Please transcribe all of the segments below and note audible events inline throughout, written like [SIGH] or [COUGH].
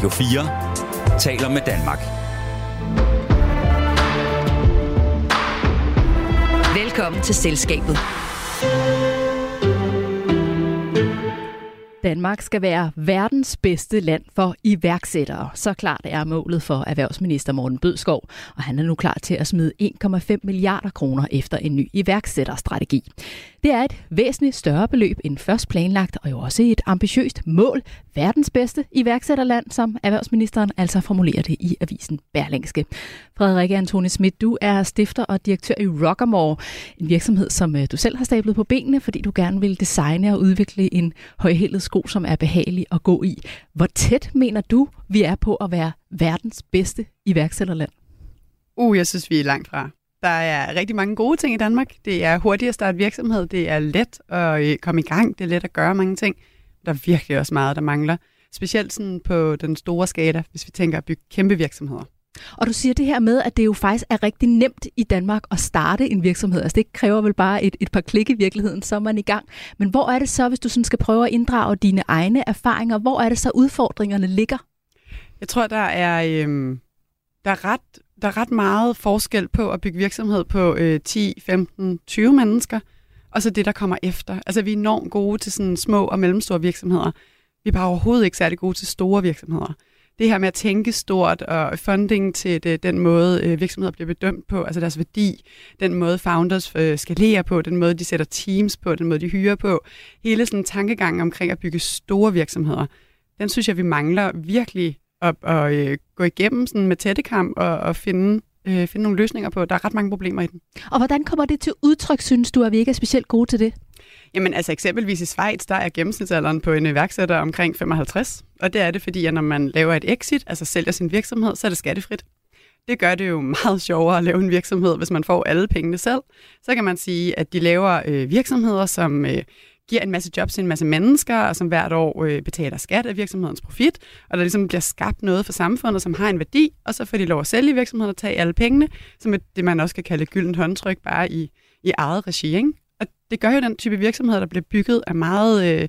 Radio 4 taler med Danmark. Velkommen til Selskabet. Danmark skal være verdens bedste land for iværksættere. Så klart er målet for erhvervsminister Morten Bødskov, og han er nu klar til at smide 1,5 milliarder kroner efter en ny iværksætterstrategi. Det er et væsentligt større beløb end først planlagt, og jo også et ambitiøst mål. Verdens bedste iværksætterland, som erhvervsministeren altså formulerer det i avisen Berlingske. Frederikke Antoni Schmidt, du er stifter og direktør i Rockamore, en virksomhed, som øh, du selv har stablet på benene, fordi du gerne vil designe og udvikle en højhældet sko, som er behagelig at gå i. Hvor tæt mener du, vi er på at være verdens bedste iværksætterland? Uh, jeg synes, vi er langt fra. Der er rigtig mange gode ting i Danmark. Det er hurtigt at starte virksomhed. Det er let at øh, komme i gang. Det er let at gøre mange ting. Der er virkelig også meget, der mangler. Specielt sådan på den store skala, hvis vi tænker at bygge kæmpe virksomheder. Og du siger det her med, at det jo faktisk er rigtig nemt i Danmark at starte en virksomhed. Altså det kræver vel bare et, et par klik i virkeligheden, så er man i gang. Men hvor er det så, hvis du sådan skal prøve at inddrage dine egne erfaringer, hvor er det så udfordringerne ligger? Jeg tror, der er, øhm, der er, ret, der er ret meget forskel på at bygge virksomhed på øh, 10, 15, 20 mennesker, og så det, der kommer efter. Altså vi er enormt gode til sådan små og mellemstore virksomheder. Vi er bare overhovedet ikke særlig gode til store virksomheder det her med at tænke stort og funding til det, den måde, øh, virksomheder bliver bedømt på, altså deres værdi, den måde founders øh, skalerer på, den måde, de sætter teams på, den måde, de hyrer på, hele sådan tankegangen tankegang omkring at bygge store virksomheder, den synes jeg, vi mangler virkelig at, at øh, gå igennem sådan med tættekam og, og finde øh, finde nogle løsninger på. Der er ret mange problemer i den. Og hvordan kommer det til udtryk, synes du, at vi ikke er specielt gode til det? Jamen altså eksempelvis i Schweiz, der er gennemsnitsalderen på en iværksætter omkring 55. Og det er det, fordi at når man laver et exit, altså sælger sin virksomhed, så er det skattefrit. Det gør det jo [LAUGHS] meget sjovere at lave en virksomhed, hvis man får alle pengene selv. Så kan man sige, at de laver øh, virksomheder, som øh, giver en masse jobs til en masse mennesker, og som hvert år øh, betaler skat af virksomhedens profit, og der ligesom bliver skabt noget for samfundet, som har en værdi, og så får de lov at sælge virksomheden og tage alle pengene, som er det, man også kan kalde gyldent håndtryk, bare i, i eget regi. Ikke? Og det gør jo den type virksomheder, der bliver bygget, af meget... Øh,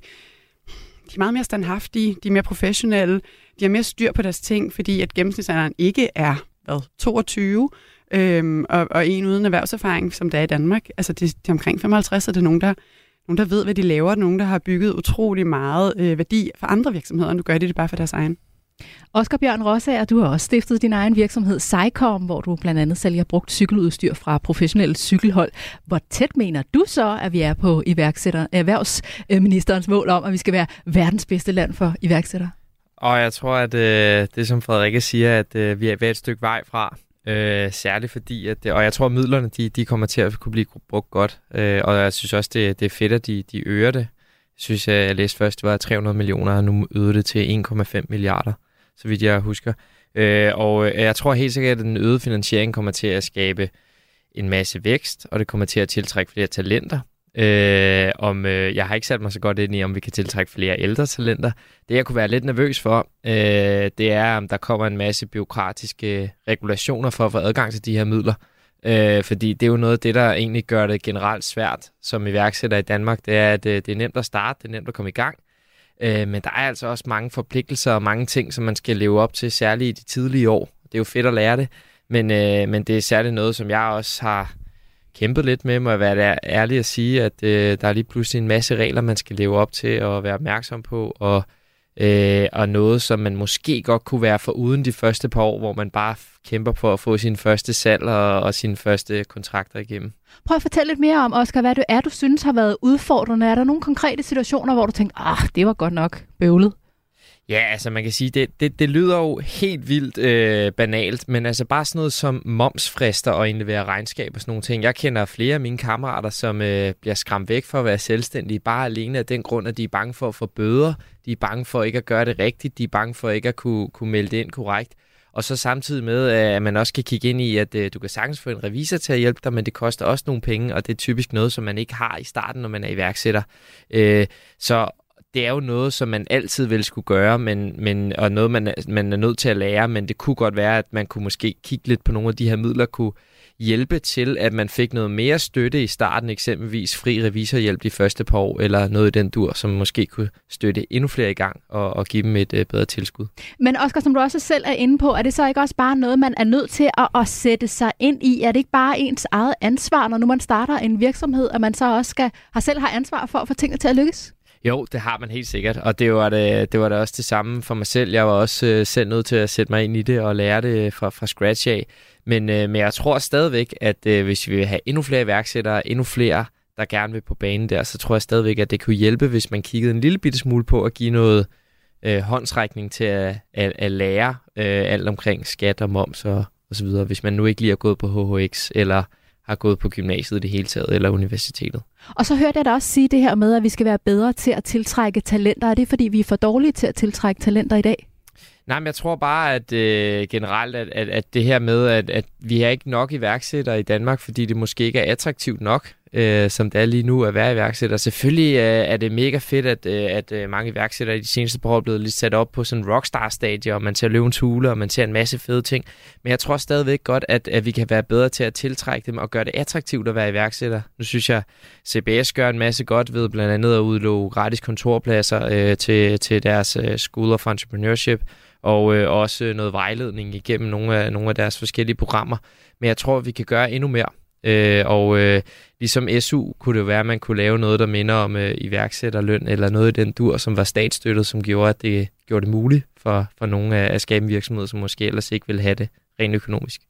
de er meget mere standhaftige, de er mere professionelle, de har mere styr på deres ting, fordi at gennemsnitsalderen ikke er hvad, 22, øhm, og, og en uden erhvervserfaring, som det er i Danmark. Altså det, det er omkring 55, og det er nogen, der nogen, der ved, hvad de laver, nogen, der har bygget utrolig meget øh, værdi for andre virksomheder, nu gør de det bare for deres egen. Oscar Bjørn Rossager, du har også stiftet din egen virksomhed Cycom, hvor du blandt andet sælger brugt cykeludstyr fra professionelle cykelhold. Hvor tæt mener du så, at vi er på iværksætter, erhvervsministerens mål om, at vi skal være verdens bedste land for iværksættere? Og jeg tror, at øh, det som Frederikke siger, at øh, vi er ved et stykke vej fra. Øh, særligt fordi, at det, og jeg tror, at midlerne de, de kommer til at kunne blive brugt godt. Øh, og jeg synes også, det, det er fedt, at de, de øger det. Jeg synes, jeg, jeg læste først, det var 300 millioner, og nu øger det til 1,5 milliarder, så vidt jeg husker. Øh, og øh, jeg tror helt sikkert, at den øgede finansiering kommer til at skabe en masse vækst, og det kommer til at tiltrække flere talenter. Øh, om, øh, jeg har ikke sat mig så godt ind i, om vi kan tiltrække flere ældre talenter. Det, jeg kunne være lidt nervøs for, øh, det er, om der kommer en masse byråkratiske regulationer for at få adgang til de her midler. Øh, fordi det er jo noget af det, der egentlig gør det generelt svært som iværksætter i Danmark. Det er, at øh, det er nemt at starte, det er nemt at komme i gang. Øh, men der er altså også mange forpligtelser og mange ting, som man skal leve op til, særligt i de tidlige år. Det er jo fedt at lære det, men, øh, men det er særligt noget, som jeg også har kæmpet lidt med, må jeg være ærlig at sige, at øh, der er lige pludselig en masse regler, man skal leve op til og være opmærksom på, og, øh, og noget, som man måske godt kunne være for uden de første par år, hvor man bare kæmper på at få sin første salg og, og sine første kontrakter igennem. Prøv at fortælle lidt mere om, Oscar, hvad du er, du synes har været udfordrende. Er der nogle konkrete situationer, hvor du tænker, ah, det var godt nok bøvlet? Ja, altså man kan sige, det, det, det lyder jo helt vildt øh, banalt, men altså bare sådan noget som momsfrister og indlevere regnskab og sådan nogle ting. Jeg kender flere af mine kammerater, som øh, bliver skræmt væk for at være selvstændige, bare alene af den grund, at de er bange for at få bøder, de er bange for ikke at gøre det rigtigt, de er bange for ikke at kunne, kunne melde det ind korrekt. Og så samtidig med, at man også kan kigge ind i, at øh, du kan sagtens få en revisor til at hjælpe dig, men det koster også nogle penge, og det er typisk noget, som man ikke har i starten, når man er iværksætter. Øh, så det er jo noget, som man altid vil skulle gøre, men, men, og noget, man, man er nødt til at lære, men det kunne godt være, at man kunne måske kigge lidt på nogle af de her midler, kunne hjælpe til, at man fik noget mere støtte i starten, eksempelvis fri revisorhjælp de første par år, eller noget i den dur, som måske kunne støtte endnu flere i gang og, og give dem et øh, bedre tilskud. Men Oscar, som du også selv er inde på, er det så ikke også bare noget, man er nødt til at, at sætte sig ind i? Er det ikke bare ens eget ansvar, når nu man starter en virksomhed, at man så også skal, har selv har ansvar for at få tingene til at lykkes? Jo, det har man helt sikkert, og det var det, det, var det også det samme for mig selv. Jeg var også øh, selv nødt til at sætte mig ind i det og lære det fra, fra scratch af. Men, øh, men jeg tror stadigvæk, at øh, hvis vi vil have endnu flere iværksættere, endnu flere, der gerne vil på banen der, så tror jeg stadigvæk, at det kunne hjælpe, hvis man kiggede en lille bitte smule på at give noget øh, håndsrækning til at, at, at lære øh, alt omkring skat og moms og, og så videre, hvis man nu ikke lige har gået på HHX eller har gået på gymnasiet i det hele taget, eller universitetet. Og så hørte jeg dig også sige det her med, at vi skal være bedre til at tiltrække talenter. Er det, fordi vi er for dårlige til at tiltrække talenter i dag? Nej, men jeg tror bare, at øh, generelt, at, at, at det her med, at, at vi er ikke nok iværksættere i Danmark, fordi det måske ikke er attraktivt nok, øh, som det er lige nu at være iværksætter. Selvfølgelig øh, er det mega fedt, at, øh, at øh, mange iværksættere i de seneste par år er blevet lidt sat op på sådan en rockstar-stadie, og man ser løvens hule, og man ser en masse fede ting. Men jeg tror stadigvæk godt, at, at vi kan være bedre til at tiltrække dem og gøre det attraktivt at være iværksætter. Nu synes jeg, CBS gør en masse godt ved blandt andet at udlove gratis kontorpladser øh, til, til deres øh, School of Entrepreneurship, og øh, også noget vejledning igennem nogle af, nogle af deres forskellige programmer. Men jeg tror, vi kan gøre endnu mere. Øh, og øh, ligesom SU kunne det være, at man kunne lave noget, der minder om øh, iværksætterløn, eller noget i den dur, som var statsstøttet, som gjorde, at det gjorde det muligt for, for nogle af, at skabe virksomhed som måske ellers ikke ville have det rent økonomisk.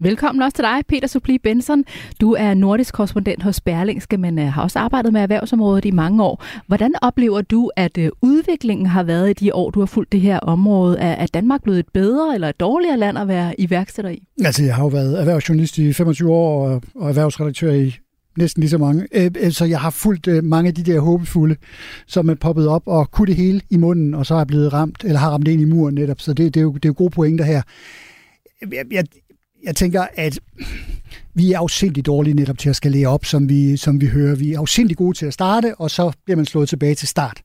Velkommen også til dig, Peter Supli Benson. Du er nordisk korrespondent hos Berlingske, men øh, har også arbejdet med erhvervsområdet i mange år. Hvordan oplever du, at øh, udviklingen har været i de år, du har fulgt det her område? Er, Danmark blevet et bedre eller et dårligere land at være iværksætter i? Altså, jeg har jo været erhvervsjournalist i 25 år og, erhvervsredaktør i næsten lige så mange. Øh, så jeg har fulgt mange af de der håbefulde, som er poppet op og kunne det hele i munden, og så er blevet ramt, eller har ramt ind i muren netop. Så det, det, er, jo, det er jo gode pointer her. Jeg, jeg, jeg tænker, at vi er afsindig dårlige netop til at skalere op, som vi, som vi hører. Vi er afsindig gode til at starte, og så bliver man slået tilbage til start.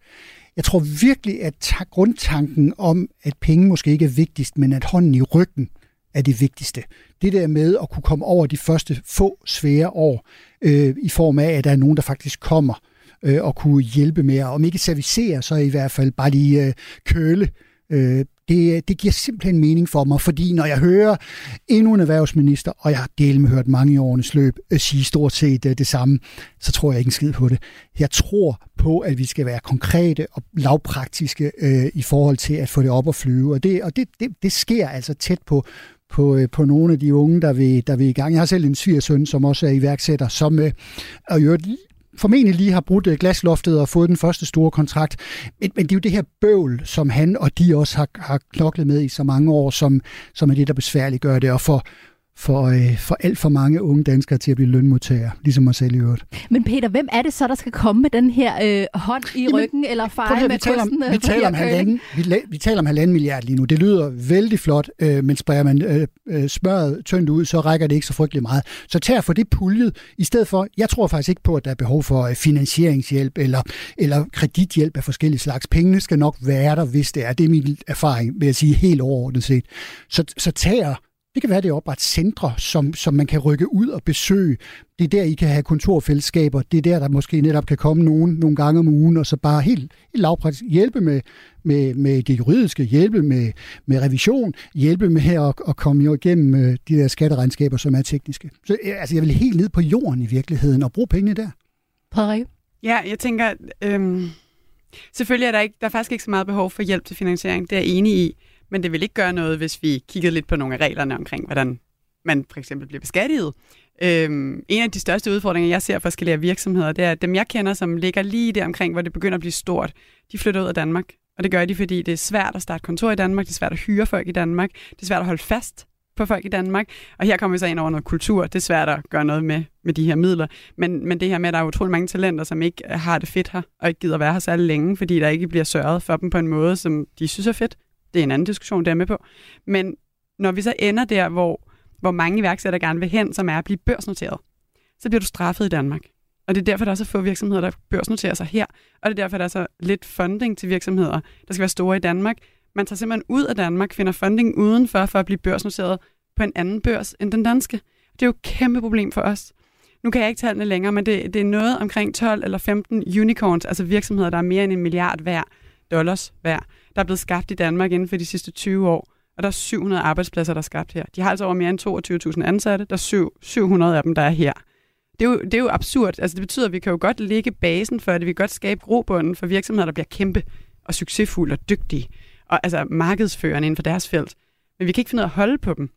Jeg tror virkelig, at grundtanken om, at penge måske ikke er vigtigst, men at hånden i ryggen er det vigtigste. Det der med at kunne komme over de første få svære år, øh, i form af, at der er nogen, der faktisk kommer øh, og kunne hjælpe med, om ikke servicere, så i hvert fald bare lige øh, køle øh, det, øh, det giver simpelthen mening for mig, fordi når jeg hører endnu en erhvervsminister, og jeg har delt med hørt mange i årenes løb, øh, sige stort set øh, det samme, så tror jeg ikke en skid på det. Jeg tror på, at vi skal være konkrete og lavpraktiske øh, i forhold til at få det op at flyve, og det, og det, det, det sker altså tæt på, på, øh, på nogle af de unge, der vil, der vil i gang. Jeg har selv en svigersøn, som også er iværksætter, som øh, og i øvrigt formentlig lige har brudt øh, glasloftet og fået den første store kontrakt. Men, men det er jo det her bøvl, som han og de også har, har knoklet med i så mange år, som, som er det, der besværligt gør det. Og for, for, øh, for alt for mange unge danskere til at blive lønmodtagere, ligesom mig selv i øvrigt. Men Peter, hvem er det så, der skal komme med den her øh, hånd i Jamen, ryggen, eller feje med taler om, vi, taler om halvanden, vi, vi taler om halvanden milliard lige nu. Det lyder vældig flot, øh, men spreder man øh, øh, smøret tyndt ud, så rækker det ikke så frygtelig meget. Så tag få det puljet, i stedet for, jeg tror faktisk ikke på, at der er behov for øh, finansieringshjælp eller, eller kredithjælp af forskellige slags. Pengene skal nok være der, hvis det er. Det er min erfaring, vil jeg sige, helt overordnet set. Så, så tag det kan være, det er oprettet centre, som, som man kan rykke ud og besøge. Det er der, I kan have kontorfællesskaber. Det er der, der måske netop kan komme nogen nogle gange om ugen, og så bare helt, helt lavpraktisk hjælpe med, med, med det juridiske, hjælpe med, med revision, hjælpe med her at, at komme igennem øh, de der skatteregnskaber, som er tekniske. Så øh, altså, jeg vil helt ned på jorden i virkeligheden og bruge pengene der. Frederik? Ja, jeg tænker, øhm, selvfølgelig er der, ikke, der er faktisk ikke så meget behov for hjælp til finansiering. Det er jeg enig i. Men det vil ikke gøre noget, hvis vi kiggede lidt på nogle af reglerne omkring, hvordan man for eksempel bliver beskattet. Øhm, en af de største udfordringer, jeg ser for skalere virksomheder, det er, at dem jeg kender, som ligger lige der omkring, hvor det begynder at blive stort, de flytter ud af Danmark. Og det gør de, fordi det er svært at starte kontor i Danmark, det er svært at hyre folk i Danmark, det er svært at holde fast på folk i Danmark. Og her kommer vi så ind over noget kultur. Det er svært at gøre noget med, med de her midler. Men, men det her med, at der er utrolig mange talenter, som ikke har det fedt her, og ikke gider være her særlig længe, fordi der ikke bliver sørget for dem på en måde, som de synes er fedt. Det er en anden diskussion, der er med på. Men når vi så ender der, hvor, hvor mange iværksættere gerne vil hen, som er at blive børsnoteret, så bliver du straffet i Danmark. Og det er derfor, der er så få virksomheder, der børsnoterer sig her. Og det er derfor, der er så lidt funding til virksomheder, der skal være store i Danmark. Man tager simpelthen ud af Danmark, finder funding udenfor for at blive børsnoteret på en anden børs end den danske. Det er jo et kæmpe problem for os. Nu kan jeg ikke tallene længere, men det, det er noget omkring 12 eller 15 unicorns, altså virksomheder, der er mere end en milliard hver, dollars hver, der er blevet skabt i Danmark inden for de sidste 20 år. Og der er 700 arbejdspladser, der er skabt her. De har altså over mere end 22.000 ansatte. Der er 7, 700 af dem, der er her. Det er, jo, det er jo absurd. Altså, det betyder, at vi kan jo godt lægge basen for det. Vi kan godt skabe grobunden for virksomheder, der bliver kæmpe og succesfulde og dygtige. Og altså markedsførende inden for deres felt. Men vi kan ikke finde ud af at holde på dem.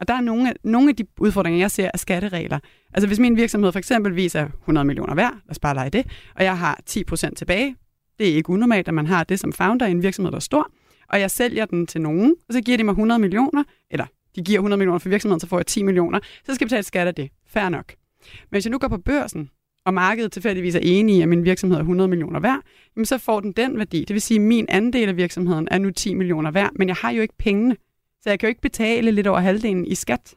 Og der er nogle af, nogle af de udfordringer, jeg ser, er skatteregler. Altså hvis min virksomhed for eksempel viser 100 millioner værd, lad os bare lege det, og jeg har 10% tilbage, det er ikke unormalt, at man har det som founder i en virksomhed, der er stor, og jeg sælger den til nogen, og så giver de mig 100 millioner, eller de giver 100 millioner for virksomheden, så får jeg 10 millioner, så skal jeg betale skat af det. Fair nok. Men hvis jeg nu går på børsen, og markedet tilfældigvis er enige i, at min virksomhed er 100 millioner værd, jamen så får den den værdi. Det vil sige, at min andel af virksomheden er nu 10 millioner værd, men jeg har jo ikke pengene. Så jeg kan jo ikke betale lidt over halvdelen i skat.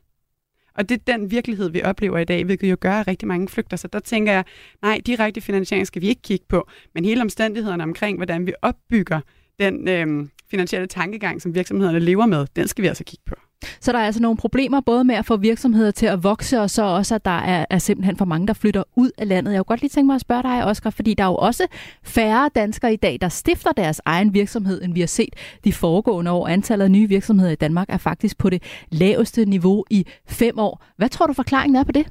Og det er den virkelighed, vi oplever i dag, hvilket jo gør, at rigtig mange flygter. Så der tænker jeg, nej, direkte finansiering skal vi ikke kigge på, men hele omstændighederne omkring, hvordan vi opbygger den øh, finansielle tankegang, som virksomhederne lever med, den skal vi altså kigge på. Så der er altså nogle problemer både med at få virksomheder til at vokse, og så også, at der er, er simpelthen for mange, der flytter ud af landet. Jeg kunne godt lige tænke mig at spørge dig, Oscar, fordi der er jo også færre danskere i dag, der stifter deres egen virksomhed, end vi har set de foregående år. Antallet af nye virksomheder i Danmark er faktisk på det laveste niveau i fem år. Hvad tror du forklaringen er på det?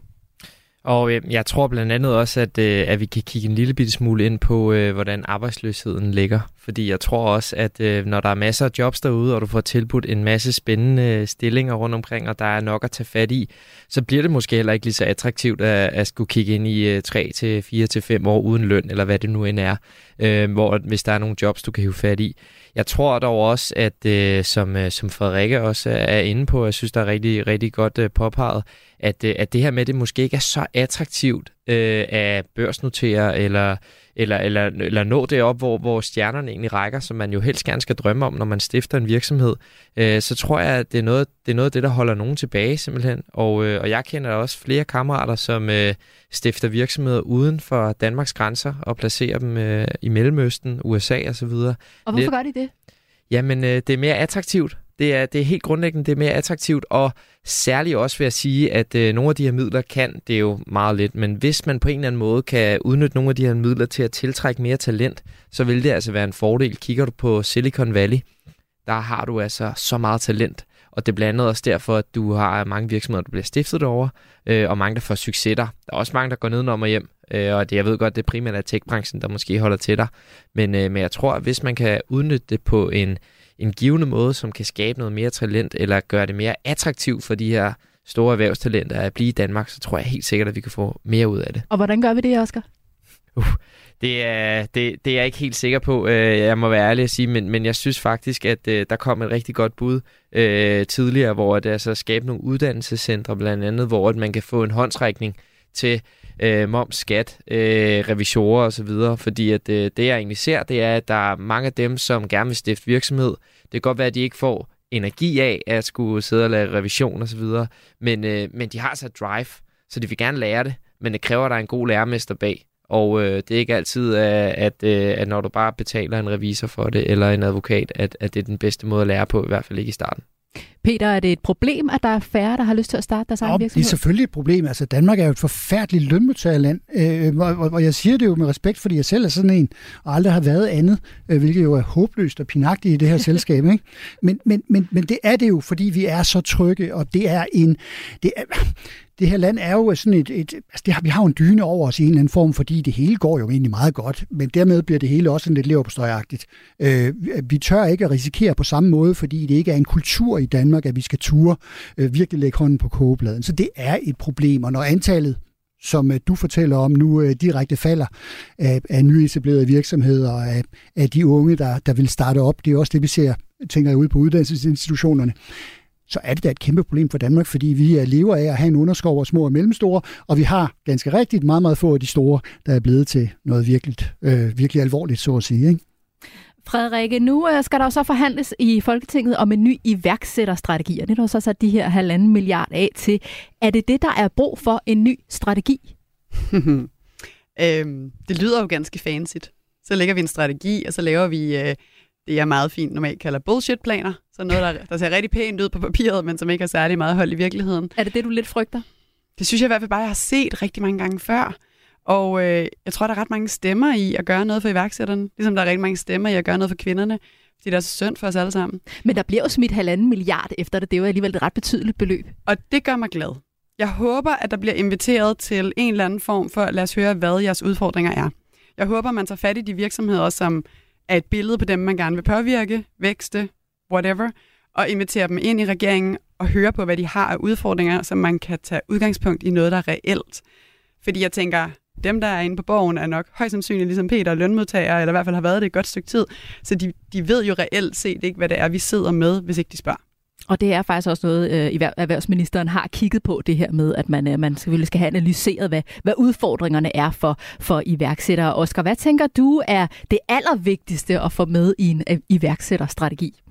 Og øh, jeg tror blandt andet også, at, øh, at vi kan kigge en lille bitte smule ind på, øh, hvordan arbejdsløsheden ligger. Fordi jeg tror også, at øh, når der er masser af jobs derude, og du får tilbudt en masse spændende øh, stillinger rundt omkring, og der er nok at tage fat i, så bliver det måske heller ikke lige så attraktivt at, at skulle kigge ind i øh, 3 til 4 til 5 år uden løn, eller hvad det nu end er. Øh, hvor hvis der er nogle jobs, du kan hive fat i. Jeg tror dog også, at øh, som, øh, som Frederikke også er inde på, jeg synes, der er rigtig, rigtig godt øh, påpeget, at, øh, at det her med, det måske ikke er så attraktivt øh, at børsnotere eller, eller, eller, eller nå det op, hvor, hvor stjernerne egentlig rækker, som man jo helst gerne skal drømme om, når man stifter en virksomhed, øh, så tror jeg, at det er, noget, det er noget af det, der holder nogen tilbage simpelthen. Og, øh, og jeg kender også flere kammerater, som øh, stifter virksomheder uden for Danmarks grænser og placerer dem øh, i Mellemøsten, USA osv. Og hvorfor Lidt. gør de det? Jamen, øh, det er mere attraktivt. Det er, det er helt grundlæggende, det er mere attraktivt, og særligt også ved at sige, at øh, nogle af de her midler kan, det er jo meget lidt, men hvis man på en eller anden måde kan udnytte nogle af de her midler til at tiltrække mere talent, så vil det altså være en fordel. Kigger du på Silicon Valley, der har du altså så meget talent, og det er blandt andet også derfor, at du har mange virksomheder, der bliver stiftet derovre, øh, og mange, der får succes der. Der er også mange, der går nedenom og hjem, øh, og det, jeg ved godt, det er primært af techbranchen, der måske holder til dig. Men, øh, men jeg tror, at hvis man kan udnytte det på en en givende måde, som kan skabe noget mere talent, eller gøre det mere attraktivt for de her store erhvervstalenter at blive i Danmark, så tror jeg helt sikkert, at vi kan få mere ud af det. Og hvordan gør vi det, Oscar? Uh, det er, det, det er jeg ikke helt sikker på, øh, jeg må være ærlig at sige, men, men jeg synes faktisk, at øh, der kom et rigtig godt bud øh, tidligere, hvor det altså skabe nogle uddannelsescentre blandt andet, hvor at man kan få en håndsrækning til øh, moms, skat, øh, revisorer osv., fordi at, øh, det jeg egentlig ser, det er, at der er mange af dem, som gerne vil stifte virksomhed. Det kan godt være, at de ikke får energi af at skulle sidde og lave revision osv., men, øh, men de har så drive, så de vil gerne lære det, men det kræver, at der er en god lærermester bag. Og øh, det er ikke altid, øh, at, at, at når du bare betaler en revisor for det, eller en advokat, at, at det er den bedste måde at lære på, i hvert fald ikke i starten. Peter, er det et problem, at der er færre, der har lyst til at starte deres egen virksomhed? Det er selvfølgelig et problem. Altså, Danmark er jo et forfærdeligt lønmodtagerland, øh, og, og jeg siger det jo med respekt, fordi jeg selv er sådan en, og aldrig har været andet, øh, hvilket jo er håbløst og pinagtigt i det her [LAUGHS] selskab. Ikke? Men, men, men, men det er det jo, fordi vi er så trygge, og det er en... Det er, [CLEARS THROAT] det her land er jo sådan et, et altså det har, vi har jo en dyne over os i en eller anden form, fordi det hele går jo egentlig meget godt, men dermed bliver det hele også sådan lidt leverpostøjagtigt. Øh, vi tør ikke at risikere på samme måde, fordi det ikke er en kultur i Danmark, at vi skal ture øh, virkelig lægge hånden på kogebladen. Så det er et problem, og når antallet som øh, du fortæller om nu, øh, direkte falder af, af nyetablerede virksomheder og af, af de unge, der, der vil starte op. Det er også det, vi ser, tænker jeg, ude på uddannelsesinstitutionerne så er det da et kæmpe problem for Danmark, fordi vi øh, lever af at have en underskov af små og mellemstore, og vi har ganske rigtigt meget, meget få af de store, der er blevet til noget virkelig, øh, virkelig alvorligt, så at sige. Ikke? Frederikke, nu øh, skal der jo så forhandles i Folketinget om en ny iværksætterstrategi, og det er der så sat de her halvanden milliard af til. Er det det, der er brug for, en ny strategi? [LAUGHS] Øhm, det lyder jo ganske fancy. Så lægger vi en strategi, og så laver vi øh, det, jeg meget fint normalt kalder bullshit-planer. Så noget, der, der ser rigtig pænt ud på papiret, men som ikke har særlig meget hold i virkeligheden. Er det det, du lidt frygter? Det synes jeg i hvert fald bare, jeg har set rigtig mange gange før. Og øh, jeg tror, der er ret mange stemmer i at gøre noget for iværksætterne. Ligesom der er rigtig mange stemmer i at gøre noget for kvinderne. Fordi det er så synd for os alle sammen. Men der bliver jo smidt halvanden milliard efter det. Det er jo alligevel et ret betydeligt beløb. Og det gør mig glad. Jeg håber, at der bliver inviteret til en eller anden form for, lad os høre, hvad jeres udfordringer er. Jeg håber, man tager fat i de virksomheder, som er et billede på dem, man gerne vil påvirke, vækste, whatever, og invitere dem ind i regeringen og høre på, hvad de har af udfordringer, så man kan tage udgangspunkt i noget, der er reelt. Fordi jeg tænker, dem, der er inde på borgen, er nok højst sandsynligt ligesom Peter lønmodtagere, eller i hvert fald har været det et godt stykke tid. Så de, de ved jo reelt set ikke, hvad det er, vi sidder med, hvis ikke de spørger. Og det er faktisk også noget, øh, erhvervsministeren har kigget på, det her med, at man, øh, man selvfølgelig skal have analyseret, hvad, hvad udfordringerne er for, for iværksættere. Oscar, hvad tænker du er det allervigtigste at få med i en øh, iværksætterstrategi?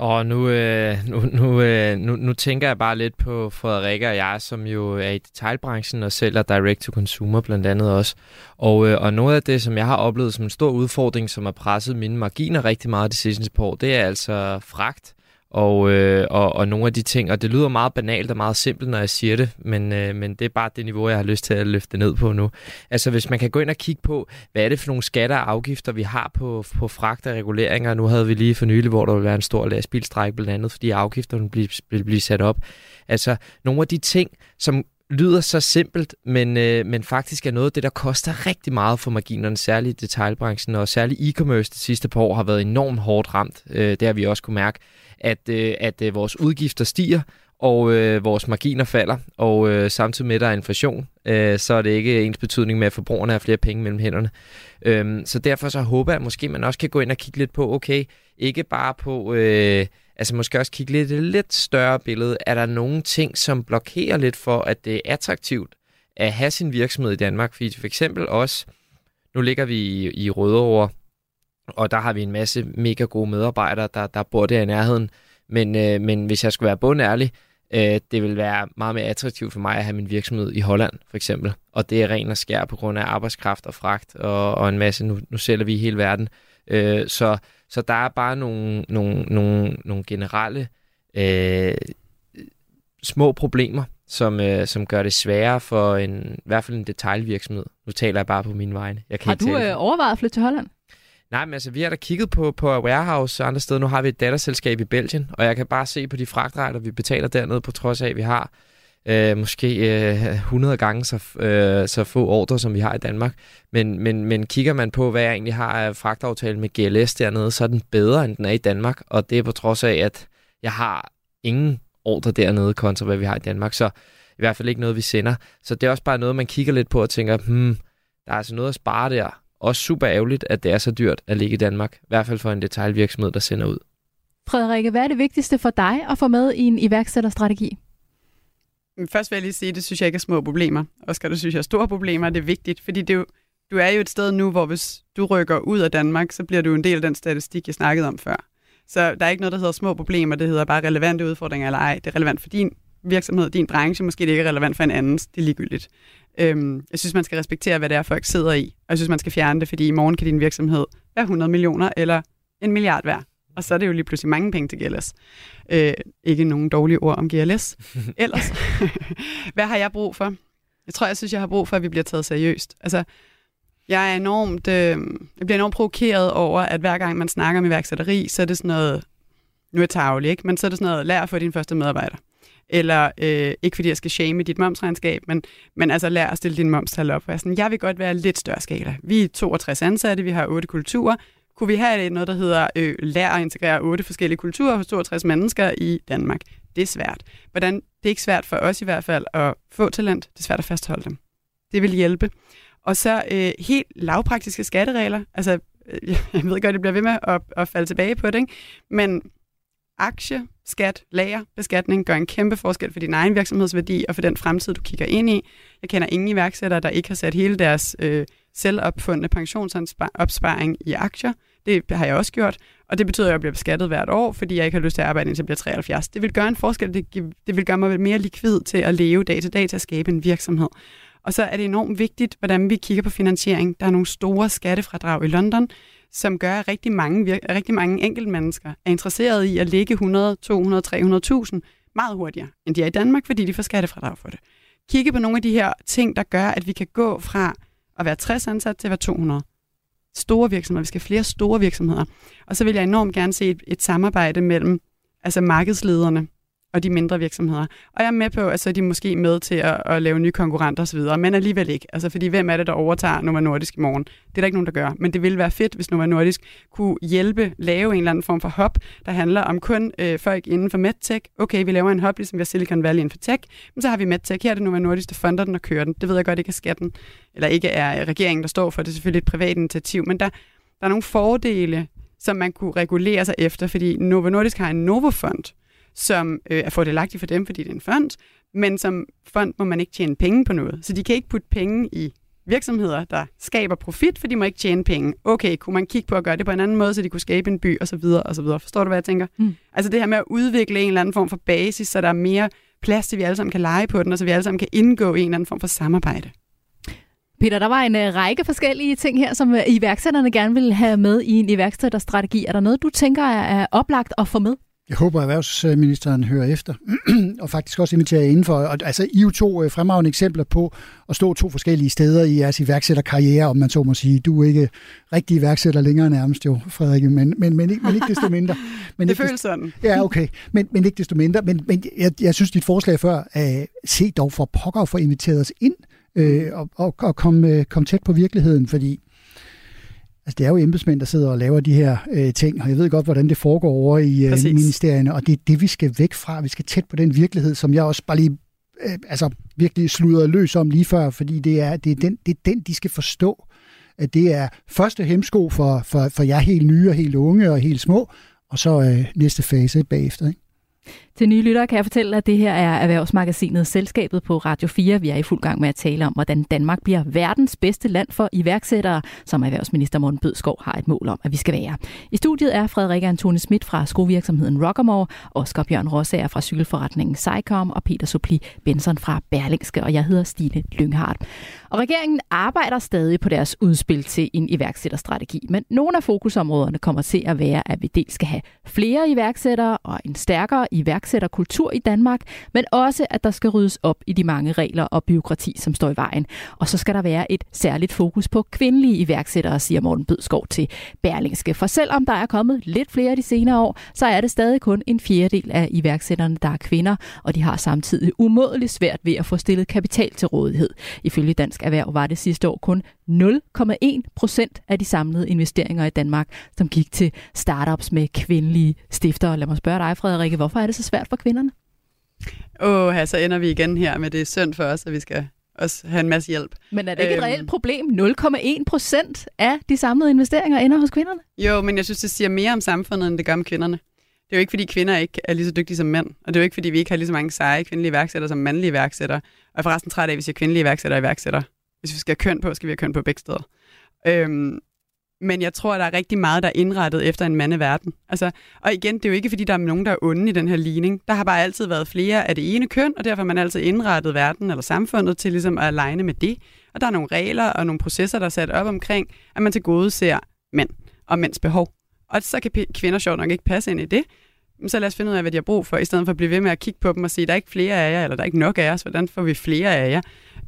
Og nu, øh, nu, nu, øh, nu, nu tænker jeg bare lidt på Frederikke og jeg, som jo er i detailbranchen og sælger direct-to-consumer blandt andet også. Og, øh, og noget af det, som jeg har oplevet som en stor udfordring, som har presset mine marginer rigtig meget de sidste par år, det er altså fragt og, øh, og, og nogle af de ting. Og det lyder meget banalt og meget simpelt, når jeg siger det, men, øh, men det er bare det niveau, jeg har lyst til at løfte ned på nu. Altså hvis man kan gå ind og kigge på, hvad er det for nogle skatter og afgifter, vi har på, på fragt og reguleringer. Nu havde vi lige for nylig, hvor der ville være en stor lastbilstræk blandt andet, fordi afgifterne blev, blive, blive sat op. Altså nogle af de ting, som lyder så simpelt, men, øh, men faktisk er noget af det, der koster rigtig meget for marginerne, særligt i detailbranchen, og særligt e-commerce de sidste par år har været enormt hårdt ramt. Øh, det har vi også kunne mærke at, øh, at øh, vores udgifter stiger, og øh, vores marginer falder, og øh, samtidig med, at der er inflation, øh, så er det ikke ens betydning med, at forbrugerne har flere penge mellem hænderne. Øhm, så derfor så håber jeg, at måske man også kan gå ind og kigge lidt på, okay, ikke bare på, øh, altså måske også kigge lidt et lidt større billede. Er der nogle ting, som blokerer lidt for, at det er attraktivt at have sin virksomhed i Danmark? Fordi for eksempel også, nu ligger vi i, i Rødovre, og der har vi en masse mega gode medarbejdere, der, der bor der i nærheden. Men, øh, men hvis jeg skulle være bundærlig, øh, det vil være meget mere attraktivt for mig at have min virksomhed i Holland, for eksempel. Og det er ren og skær på grund af arbejdskraft og fragt og, og en masse. Nu, nu sælger vi i hele verden. Øh, så, så der er bare nogle, nogle, nogle, nogle generelle øh, små problemer, som, øh, som gør det sværere for en, i hvert fald en detailvirksomhed. Nu taler jeg bare på mine vegne. Jeg kan har du øh, overvejet at flytte til Holland? Nej, men altså, vi har da kigget på, på Warehouse og andre steder. Nu har vi et datterselskab i Belgien, og jeg kan bare se på de fragtrejder, vi betaler dernede, på trods af, at vi har øh, måske øh, 100 gange så, øh, så få ordre, som vi har i Danmark. Men, men, men kigger man på, hvad jeg egentlig har af fragtaftale med GLS dernede, så er den bedre, end den er i Danmark. Og det er på trods af, at jeg har ingen ordre dernede, kontra hvad vi har i Danmark. Så i hvert fald ikke noget, vi sender. Så det er også bare noget, man kigger lidt på og tænker, hmm, der er altså noget at spare der også super ærgerligt, at det er så dyrt at ligge i Danmark. I hvert fald for en detaljvirksomhed, der sender ud. Frederikke, hvad er det vigtigste for dig at få med i en iværksætterstrategi? Mm, først vil jeg lige sige, at det synes jeg ikke er små problemer. Oscar, det synes jeg er store problemer. Det er vigtigt, fordi det er jo, du er jo et sted nu, hvor hvis du rykker ud af Danmark, så bliver du en del af den statistik, jeg snakkede om før. Så der er ikke noget, der hedder små problemer. Det hedder bare relevante udfordringer eller ej. Det er relevant for din virksomhed, din branche. Måske det ikke er relevant for en andens, Det er ligegyldigt. Øhm, jeg synes, man skal respektere, hvad det er, folk sidder i. Og jeg synes, man skal fjerne det, fordi i morgen kan din virksomhed være 100 millioner eller en milliard værd. Og så er det jo lige pludselig mange penge til GLS. Øh, ikke nogen dårlige ord om GLS. [LAUGHS] Ellers, [LAUGHS] hvad har jeg brug for? Jeg tror, jeg synes, jeg har brug for, at vi bliver taget seriøst. Altså, jeg er enormt, øh, jeg bliver enormt provokeret over, at hver gang man snakker om iværksætteri, så er det sådan noget, nu er jeg tavlig, ikke? men så er det sådan noget, lær at få din første medarbejder eller øh, ikke fordi jeg skal shame dit momsregnskab, men, men altså lær at stille din momstal op. Jeg, sådan, jeg vil godt være lidt større skala. Vi er 62 ansatte, vi har otte kulturer. Kunne vi have noget, der hedder øh, lær at integrere otte forskellige kulturer hos 62 mennesker i Danmark? Det er svært. Hvordan? Det er ikke svært for os i hvert fald at få talent. Det er svært at fastholde dem. Det vil hjælpe. Og så øh, helt lavpraktiske skatteregler. Altså, øh, [LAUGHS] jeg ved godt, det bliver ved med at, at falde tilbage på det, ikke? men aktie, skat, lager, beskatning gør en kæmpe forskel for din egen virksomhedsværdi og for den fremtid, du kigger ind i. Jeg kender ingen iværksættere, der ikke har sat hele deres øh, selvopfundne pensionsopsparing i aktier. Det har jeg også gjort, og det betyder, at jeg bliver beskattet hvert år, fordi jeg ikke har lyst til at arbejde indtil jeg bliver 73. Det vil gøre en forskel. Det, det vil gøre mig mere likvid til at leve dag til dag til at skabe en virksomhed. Og så er det enormt vigtigt, hvordan vi kigger på finansiering. Der er nogle store skattefradrag i London, som gør, at rigtig mange, rigtig mange enkeltmennesker er interesseret i at lægge 100, 200, 300.000 meget hurtigere, end de er i Danmark, fordi de får skattefradrag for det. Kigge på nogle af de her ting, der gør, at vi kan gå fra at være 60 ansat til at være 200. Store virksomheder. Vi skal have flere store virksomheder. Og så vil jeg enormt gerne se et, et samarbejde mellem altså markedslederne og de mindre virksomheder. Og jeg er med på, at så er de måske med til at, at lave nye konkurrenter osv., men alligevel ikke. Altså, fordi hvem er det, der overtager Nova Nordisk i morgen? Det er der ikke nogen, der gør. Men det ville være fedt, hvis Nova Nordisk kunne hjælpe, lave en eller anden form for hop, der handler om kun øh, folk inden for MedTech. Okay, vi laver en hop, ligesom vi har Silicon Valley inden for tech, men så har vi MedTech. Her er det Nova Nordisk, der funder den og kører den. Det ved jeg godt ikke er skatten, eller ikke er regeringen, der står for det. er selvfølgelig et privat initiativ, men der, der er nogle fordele, som man kunne regulere sig efter, fordi Novo Nordisk har en Novofond, som øh, er fordelagtig for dem, fordi det er en fond, men som fond må man ikke tjene penge på noget. Så de kan ikke putte penge i virksomheder, der skaber profit, for de må ikke tjene penge. Okay, kunne man kigge på at gøre det på en anden måde, så de kunne skabe en by, og så videre, og så videre. Forstår du, hvad jeg tænker? Mm. Altså det her med at udvikle en eller anden form for basis, så der er mere plads til, at vi alle sammen kan lege på den, og så vi alle sammen kan indgå i en eller anden form for samarbejde. Peter, der var en uh, række forskellige ting her, som uh, iværksætterne gerne vil have med i en iværksætterstrategi. Er der noget, du tænker er, er oplagt at få med? Jeg håber, at erhvervsministeren hører efter, [CLEARS THROAT] og faktisk også inviterer indenfor. Og, altså, I er jo to øh, fremragende eksempler på at stå to forskellige steder i jeres iværksætterkarriere, om man så må sige. Du er ikke rigtig iværksætter længere nærmest jo, Frederik, men, men, men, ikke, men ikke desto mindre. [LAUGHS] Men det føles sådan. Ja, okay. Men, men ikke desto mindre. Men, men jeg, jeg synes, dit forslag før, uh, se dog for pokker for inviteret os ind, uh, og, og, og komme uh, kom tæt på virkeligheden, fordi Altså, det er jo embedsmænd, der sidder og laver de her øh, ting, og jeg ved godt, hvordan det foregår over i øh, ministerierne, og det er det, vi skal væk fra. Vi skal tæt på den virkelighed, som jeg også bare lige øh, altså, virkelig sludrer løs om lige før, fordi det er, det, er den, det er den, de skal forstå. At det er første hemsko for, for, for jer helt nye og helt unge og helt små, og så øh, næste fase bagefter. Ikke? Til nye lyttere kan jeg fortælle, at det her er erhvervsmagasinet Selskabet på Radio 4. Vi er i fuld gang med at tale om, hvordan Danmark bliver verdens bedste land for iværksættere, som erhvervsminister Morten Bødskov har et mål om, at vi skal være. I studiet er Frederik Antone Schmidt fra skovirksomheden Rockamore, Oscar Bjørn Rossager fra cykelforretningen Sycom og Peter Supli Benson fra Berlingske, og jeg hedder Stine Lynghardt. Og regeringen arbejder stadig på deres udspil til en iværksætterstrategi, men nogle af fokusområderne kommer til at være, at vi dels skal have flere iværksættere og en stærkere iværksætter iværksætterkultur i Danmark, men også, at der skal ryddes op i de mange regler og byråkrati, som står i vejen. Og så skal der være et særligt fokus på kvindelige iværksættere, siger Morten Bødskov til Berlingske. For selvom der er kommet lidt flere de senere år, så er det stadig kun en fjerdedel af iværksætterne, der er kvinder, og de har samtidig umådeligt svært ved at få stillet kapital til rådighed. Ifølge Dansk Erhverv var det sidste år kun 0,1 procent af de samlede investeringer i Danmark, som gik til startups med kvindelige stiftere. Lad mig spørge dig, Frederikke, hvorfor er det så svært for kvinderne? Åh, oh, så ender vi igen her med det er synd for os, at vi skal også have en masse hjælp. Men er det ikke øhm, et reelt problem? 0,1 procent af de samlede investeringer ender hos kvinderne? Jo, men jeg synes, det siger mere om samfundet, end det gør om kvinderne. Det er jo ikke, fordi kvinder ikke er lige så dygtige som mænd. Og det er jo ikke, fordi vi ikke har lige så mange seje kvindelige iværksættere som mandlige iværksættere. Og jeg er forresten træt af, at vi siger kvindelige iværksættere og iværksættere. Hvis vi skal have køn på, skal vi have køn på begge steder. Øhm, men jeg tror, der er rigtig meget, der er indrettet efter en mandeverden. Altså, og igen, det er jo ikke, fordi der er nogen, der er onde i den her ligning. Der har bare altid været flere af det ene køn, og derfor har man altid indrettet verden eller samfundet til ligesom at aligne med det. Og der er nogle regler og nogle processer, der er sat op omkring, at man til gode ser mænd og mænds behov. Og så kan kvinder sjovt nok ikke passe ind i det. Så lad os finde ud af, hvad de har brug for, i stedet for at blive ved med at kigge på dem og sige, der er ikke flere af jer, eller der er ikke nok af jer, så hvordan får vi flere af jer?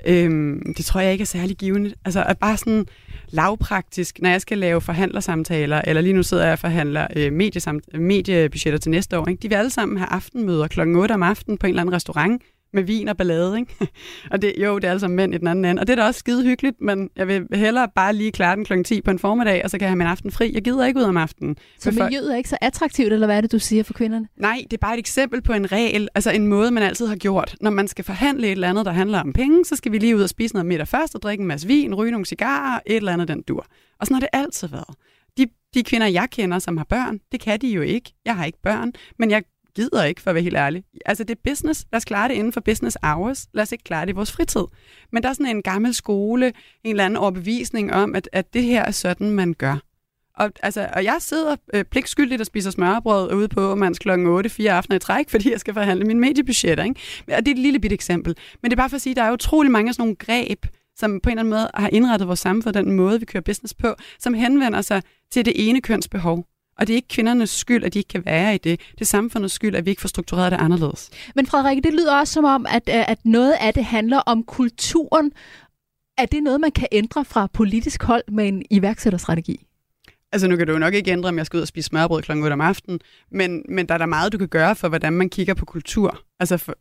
Øhm, det tror jeg ikke er særlig givende. Altså at bare sådan lavpraktisk, når jeg skal lave forhandlersamtaler, eller lige nu sidder jeg og forhandler øh, mediesamt- mediebudgetter til næste år, ikke? de vil alle sammen have aftenmøder klokken 8 om aftenen på en eller anden restaurant, med vin og ballade, ikke? [LAUGHS] og det, jo, det er altså mænd i den anden ende. Og det er da også skide hyggeligt, men jeg vil hellere bare lige klare den kl. 10 på en formiddag, og så kan jeg have min aften fri. Jeg gider ikke ud om aftenen. Så miljøet er ikke så attraktivt, eller hvad er det, du siger for kvinderne? Nej, det er bare et eksempel på en regel, altså en måde, man altid har gjort. Når man skal forhandle et eller andet, der handler om penge, så skal vi lige ud og spise noget middag først, og drikke en masse vin, ryge nogle cigarer, et eller andet den dur. Og sådan har det altid været. De, de kvinder, jeg kender, som har børn, det kan de jo ikke. Jeg har ikke børn, men jeg gider ikke, for at være helt ærlig. Altså, det er business. Lad os klare det inden for business hours. Lad os ikke klare det i vores fritid. Men der er sådan en gammel skole, en eller anden overbevisning om, at, at det her er sådan, man gør. Og, altså, og jeg sidder øh, pligtskyldigt og spiser smørbrød ude på mands klokken 8, 4 aftener i træk, [LAUGHS] fordi jeg skal forhandle min mediebudgetter. Ikke? Og det er et lille bit eksempel. Men det er bare for at sige, at der er utrolig mange af sådan nogle greb, som på en eller anden måde har indrettet vores samfund, den måde, vi kører business på, som henvender sig til det ene køns behov. Og det er ikke kvindernes skyld, at de ikke kan være i det. Det er samfundets skyld, at vi ikke får struktureret det anderledes. Men Frederik, det lyder også som om, at, øh, at noget af det handler om kulturen. Er det noget, man kan ændre fra politisk hold med en iværksætterstrategi? Altså nu kan du jo nok ikke ændre, om jeg skal ud og spise smørbrød kl. 8 om aftenen, men, men der er der meget, du kan gøre for, hvordan man kigger på kultur. Altså for,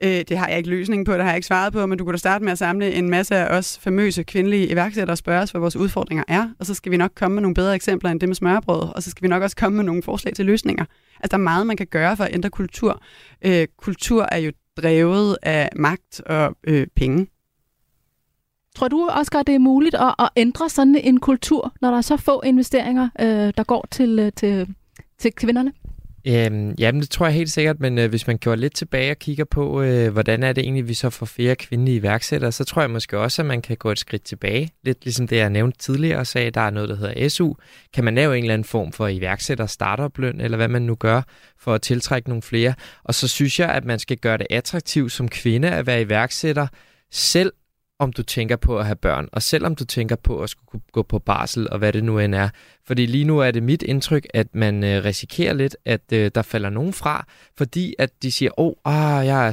øh, det har jeg ikke løsningen på, det har jeg ikke svaret på, men du kunne da starte med at samle en masse af os famøse kvindelige iværksættere og spørge os, hvad vores udfordringer er, og så skal vi nok komme med nogle bedre eksempler end det med smørbrød, og så skal vi nok også komme med nogle forslag til løsninger. Altså der er meget, man kan gøre for at ændre kultur. Øh, kultur er jo drevet af magt og øh, penge. Tror du, Oscar, det er muligt at, at ændre sådan en kultur, når der er så få investeringer, øh, der går til, øh, til, til kvinderne? Øhm, jamen, det tror jeg helt sikkert, men øh, hvis man går lidt tilbage og kigger på, øh, hvordan er det egentlig, vi så får flere kvindelige iværksættere, så tror jeg måske også, at man kan gå et skridt tilbage. Lidt ligesom det, jeg nævnte tidligere og sagde, der er noget, der hedder SU. Kan man lave en eller anden form for iværksætter startup-løn, eller hvad man nu gør, for at tiltrække nogle flere? Og så synes jeg, at man skal gøre det attraktivt som kvinde at være iværksætter, selv om du tænker på at have børn, og selvom du tænker på at skulle gå på barsel, og hvad det nu end er. Fordi lige nu er det mit indtryk, at man øh, risikerer lidt, at øh, der falder nogen fra, fordi at de siger, åh, oh, ah, jeg er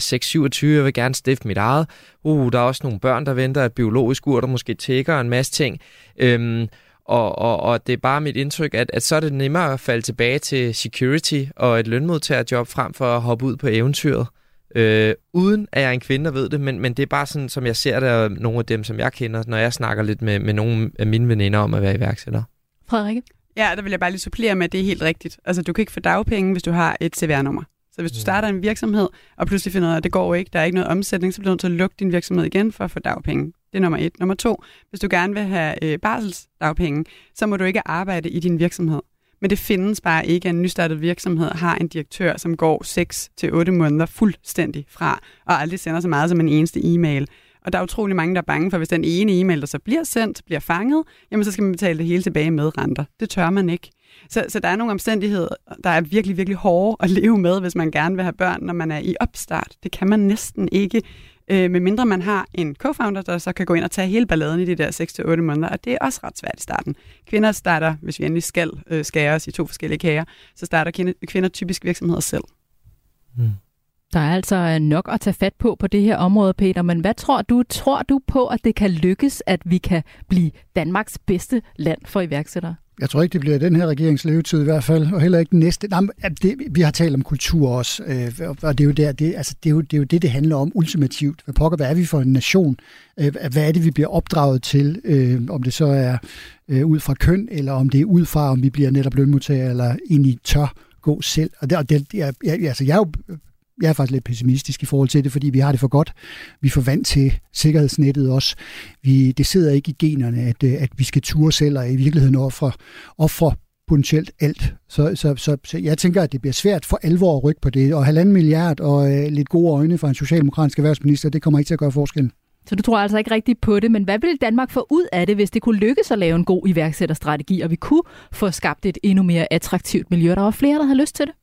6-27, jeg vil gerne stifte mit eget. Uh, der er også nogle børn, der venter, et biologisk ur, der måske tækker en masse ting. Øhm, og, og, og det er bare mit indtryk, at, at så er det nemmere at falde tilbage til security og et lønmodtagerjob, frem for at hoppe ud på eventyret øh, uden at jeg er en kvinde, der ved det, men, men det er bare sådan, som jeg ser det, og nogle af dem, som jeg kender, når jeg snakker lidt med, med nogle af mine veninder om at være iværksætter. Frederikke? Ja, der vil jeg bare lige supplere med, at det er helt rigtigt. Altså, du kan ikke få dagpenge, hvis du har et CVR-nummer. Så hvis du mm. starter en virksomhed, og pludselig finder ud af, at det går ikke, der er ikke noget omsætning, så bliver du nødt til at lukke din virksomhed igen for at få dagpenge. Det er nummer et. Nummer to, hvis du gerne vil have øh, barselsdagpenge, så må du ikke arbejde i din virksomhed. Men det findes bare ikke, at en nystartet virksomhed har en direktør, som går 6 til måneder fuldstændig fra, og aldrig sender så meget som en eneste e-mail. Og der er utrolig mange, der er bange for, hvis den ene e-mail, der så bliver sendt, bliver fanget, jamen så skal man betale det hele tilbage med renter. Det tør man ikke. Så, så der er nogle omstændigheder, der er virkelig, virkelig hårde at leve med, hvis man gerne vil have børn, når man er i opstart. Det kan man næsten ikke øh, medmindre man har en co-founder, der så kan gå ind og tage hele balladen i de der 6-8 måneder, og det er også ret svært i starten. Kvinder starter, hvis vi endelig skal øh, skære os i to forskellige kager, så starter kvinder, kvinder typisk virksomheder selv. Mm. Der er altså nok at tage fat på på det her område, Peter, men hvad tror du? Tror du på, at det kan lykkes, at vi kan blive Danmarks bedste land for iværksættere? Jeg tror ikke, det bliver den her regerings levetid i hvert fald, og heller ikke den næste. Nej, det, vi har talt om kultur også, øh, og det er, jo der, det, altså, det, er jo, det er jo det, det handler om ultimativt. Hvad pokker, hvad er vi for en nation? Øh, hvad er det, vi bliver opdraget til? Øh, om det så er øh, ud fra køn, eller om det er ud fra, om vi bliver netop lønmodtagere, eller egentlig tør gå selv. Og det, og det, jeg, jeg, altså, jeg er jo jeg er faktisk lidt pessimistisk i forhold til det, fordi vi har det for godt. Vi får vant til sikkerhedsnettet også. Vi, det sidder ikke i generne, at, øh, at vi skal ture selv og i virkeligheden ofre, ofre potentielt alt. Så, så, så, så jeg tænker, at det bliver svært for alvor at rykke på det. Og halvanden milliard og øh, lidt gode øjne fra en socialdemokratisk erhvervsminister, det kommer ikke til at gøre forskellen. Så du tror altså ikke rigtigt på det, men hvad vil Danmark få ud af det, hvis det kunne lykkes at lave en god iværksætterstrategi, og vi kunne få skabt et endnu mere attraktivt miljø? Der var flere, der havde lyst til det.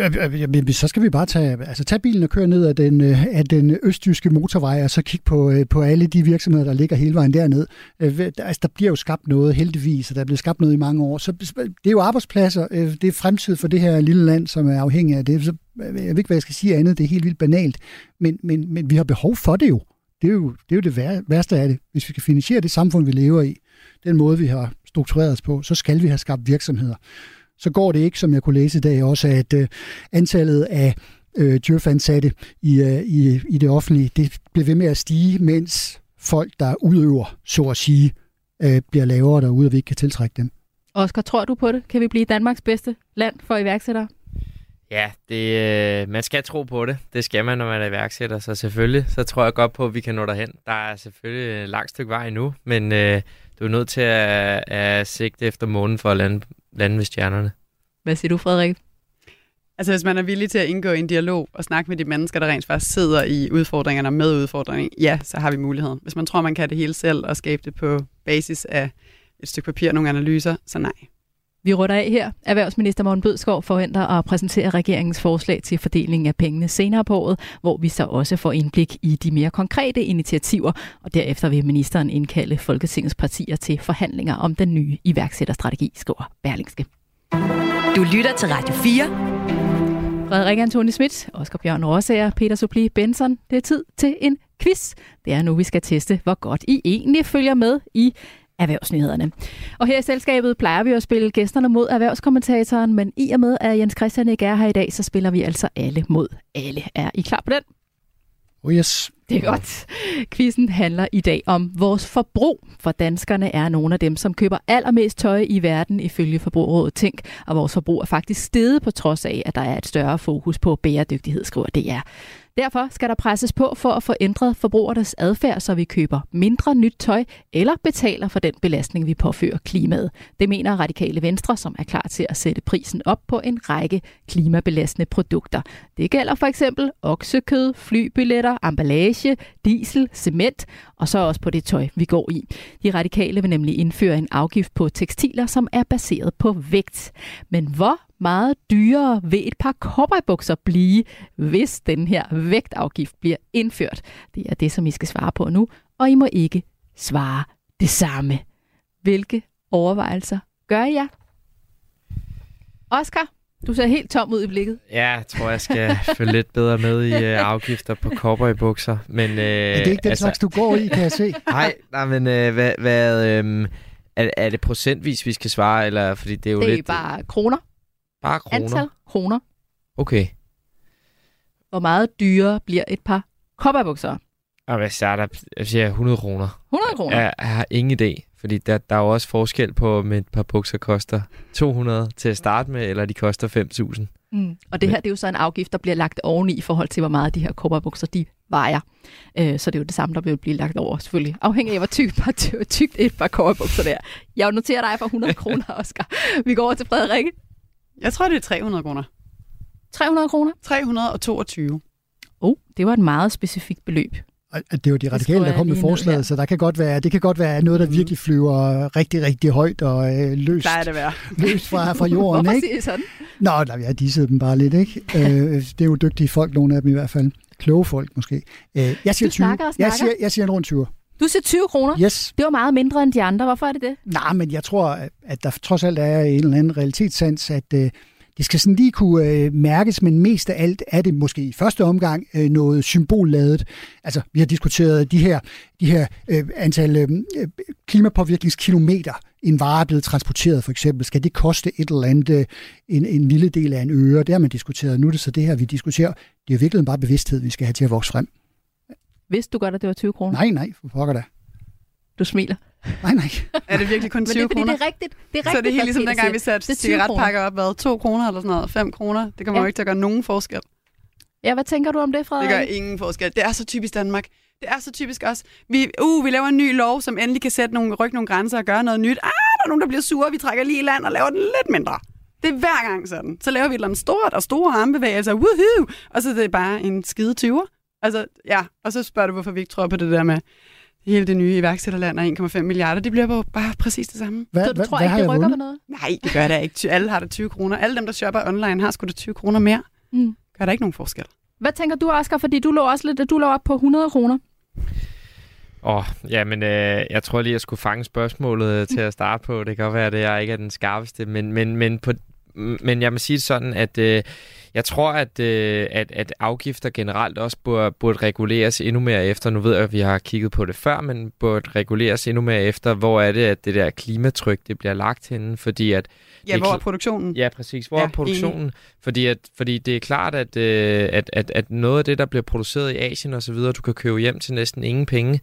Ja, så skal vi bare tage, altså tage bilen og køre ned ad den, øh, af den østjyske motorvej, og så kigge på, øh, på alle de virksomheder, der ligger hele vejen derned. Øh, altså, der bliver jo skabt noget, heldigvis, og der er blevet skabt noget i mange år. Så det er jo arbejdspladser, det er fremtid for det her lille land, som er afhængig af det. Så, jeg ved ikke, hvad jeg skal sige andet, det er helt vildt banalt, men, men, men vi har behov for det jo. Det er jo det, er jo det værste af det. Hvis vi skal finansiere det samfund, vi lever i, den måde, vi har struktureret os på, så skal vi have skabt virksomheder så går det ikke, som jeg kunne læse i dag også, at øh, antallet af øh, djøfansatte i, øh, i, i det offentlige, det bliver ved med at stige, mens folk, der udøver, så at sige, øh, bliver lavere derude, og vi ikke kan tiltrække dem. Oscar, tror du på det? Kan vi blive Danmarks bedste land for iværksættere? Ja, det, øh, man skal tro på det. Det skal man, når man er iværksætter. Så selvfølgelig, så tror jeg godt på, at vi kan nå derhen. Der er selvfølgelig et langt stykke vej endnu, men øh, du er nødt til at, at sigte efter månen for at lande lande ved stjernerne. Hvad siger du, Frederik? Altså hvis man er villig til at indgå i en dialog og snakke med de mennesker, der rent faktisk sidder i udfordringerne med udfordringen, ja, så har vi muligheden. Hvis man tror, man kan det hele selv og skabe det på basis af et stykke papir og nogle analyser, så nej. Vi rutter af her. Erhvervsminister Morten Bødskov forventer at præsentere regeringens forslag til fordeling af pengene senere på året, hvor vi så også får indblik i de mere konkrete initiativer, og derefter vil ministeren indkalde Folketingets partier til forhandlinger om den nye iværksætterstrategi, skriver Berlingske. Du lytter til Radio 4. Frederik Antoni Schmidt, Oscar Bjørn Rosager, Peter Supli Benson. Det er tid til en quiz. Det er nu, vi skal teste, hvor godt I egentlig følger med i erhvervsnyhederne. Og her i selskabet plejer vi at spille gæsterne mod erhvervskommentatoren, men i og med, at Jens Christian ikke er her i dag, så spiller vi altså alle mod alle. Er I klar på den? Oh yes. Det er godt. Quizzen handler i dag om vores forbrug, for danskerne er nogle af dem, som køber allermest tøj i verden ifølge Forbrugerrådet Tænk, og vores forbrug er faktisk steget på trods af, at der er et større fokus på bæredygtighed, skriver DR. Derfor skal der presses på for at få ændret forbrugernes adfærd, så vi køber mindre nyt tøj eller betaler for den belastning, vi påfører klimaet. Det mener Radikale Venstre, som er klar til at sætte prisen op på en række klimabelastende produkter. Det gælder for eksempel oksekød, flybilletter, emballage, diesel, cement og så også på det tøj, vi går i. De radikale vil nemlig indføre en afgift på tekstiler, som er baseret på vægt. Men hvor meget dyrere vil et par cowboybukser blive, hvis den her vægtafgift bliver indført? Det er det, som I skal svare på nu, og I må ikke svare det samme. Hvilke overvejelser gør jeg? Oscar, du ser helt tom ud i blikket. Ja, jeg tror, jeg skal følge lidt bedre med i uh, afgifter på cowboybukser. Men, uh, er det ikke den altså, slags, du går i, kan jeg se? [LAUGHS] Nej, nej men uh, hvad, hvad, um, er, er det procentvis, vi skal svare? Eller, fordi det er jo det er lidt, bare kroner. Bare kroner? Antal kroner. Okay. Hvor meget dyrere bliver et par cowboybukser? Og hvad så er der? Jeg siger 100 kroner. 100 kroner? Jeg, jeg har ingen idé. Fordi der, der er jo også forskel på, om et par bukser koster 200 til at starte med, eller de koster 5.000. Mm. Og det her det er jo så en afgift, der bliver lagt oveni i forhold til, hvor meget de her kobberbukser de vejer. Øh, så det er jo det samme, der vil blive lagt over, selvfølgelig. Afhængig af, hvor tykt, par, tykt et par kobberbukser der. Jeg noterer dig for 100 [LAUGHS] kroner, Oscar. Vi går over til Frederikke. Jeg tror, det er 300 kroner. 300 kroner? 322. Oh, det var et meget specifikt beløb. Det er jo de radikale, der kom med forslaget, så der kan godt være, det kan godt være noget, der virkelig flyver rigtig, rigtig højt og øh, løst, det være. [LAUGHS] løst fra, fra [LAUGHS] jorden. Hvorfor ikke? siger I sådan? Nå, der, jeg dissede dem bare lidt, ikke? øh, det er jo dygtige folk, nogle af dem i hvert fald. Kloge folk måske. Øh, jeg siger Du snakker 20. og snakker. Jeg siger, jeg siger en rundt 20. Du siger 20 kroner? Yes. Det var meget mindre end de andre. Hvorfor er det det? Nej, men jeg tror, at der trods alt er en eller anden realitetssans, at øh, det skal sådan lige kunne øh, mærkes, men mest af alt er det måske i første omgang øh, noget symbolladet. Altså, vi har diskuteret de her, de her øh, antal øh, klimapåvirkningskilometer, en vare er blevet transporteret for eksempel. Skal det koste et eller andet, øh, en, en lille del af en øre? Det har man diskuteret. Nu er det så det her, vi diskuterer. Det er virkelig bare bevidsthed, vi skal have til at vokse frem. Vidste du godt, at det var 20 kroner? Nej, nej, for pokker da. Du smiler. Nej, nej. [LAUGHS] Er det virkelig kun Men det 20 er, fordi kroner? det er rigtigt. Det er rigtigt så er det helt hvad ligesom dengang, vi satte Det er 20 cigaretpakker op, hvad, 2 kroner eller sådan noget, 5 kroner. Det kommer Ja. jo ikke til at gøre nogen forskel. Ja, hvad tænker du om det, Det Frederik? gør ingen forskel. Det er så typisk Danmark. Det er så typisk os. Vi, uh, vi laver en ny lov, som endelig kan sætte nogle, rykke nogle grænser og gøre noget nyt. Ah, der er nogen, der bliver sure. Vi trækker lige i land og laver den lidt mindre. Det er hver gang sådan. Så laver vi et eller andet stort og store armbevægelser. Woohoo! Og så er det bare en skide 20'er. Altså, ja. Og så spørger du, hvorfor vi ikke tror på det der med hele det nye iværksætterland og 1,5 milliarder. Det bliver bare, bare præcis det samme. Hvad, Så du tror hvad ikke, det jeg rykker vundet? noget? Nej, det gør det ikke. Alle har der 20 kroner. Alle dem, der shopper online, har sgu da 20 kroner mere. Mm. Gør der ikke nogen forskel. Hvad tænker du, Oscar? Fordi du lå også lidt, du lå op på 100 kroner. Åh, oh, jamen, øh, jeg tror lige, jeg skulle fange spørgsmålet til at starte på. Det kan godt være, at jeg ikke er den skarpeste, men, men, men, på, men jeg må sige det sådan, at øh, jeg tror, at, øh, at, at afgifter generelt også burde, burde reguleres endnu mere efter. Nu ved jeg, at vi har kigget på det før, men burde reguleres endnu mere efter, hvor er det, at det der klimatryk, det bliver lagt henne, fordi at Ja, Det hvor er produktionen? Ja, præcis. Hvor Ja, er produktionen? Fordi, at, fordi det er klart, at, øh, at, at, at noget af det, der bliver produceret i Asien og så videre, du kan købe hjem til næsten ingen penge.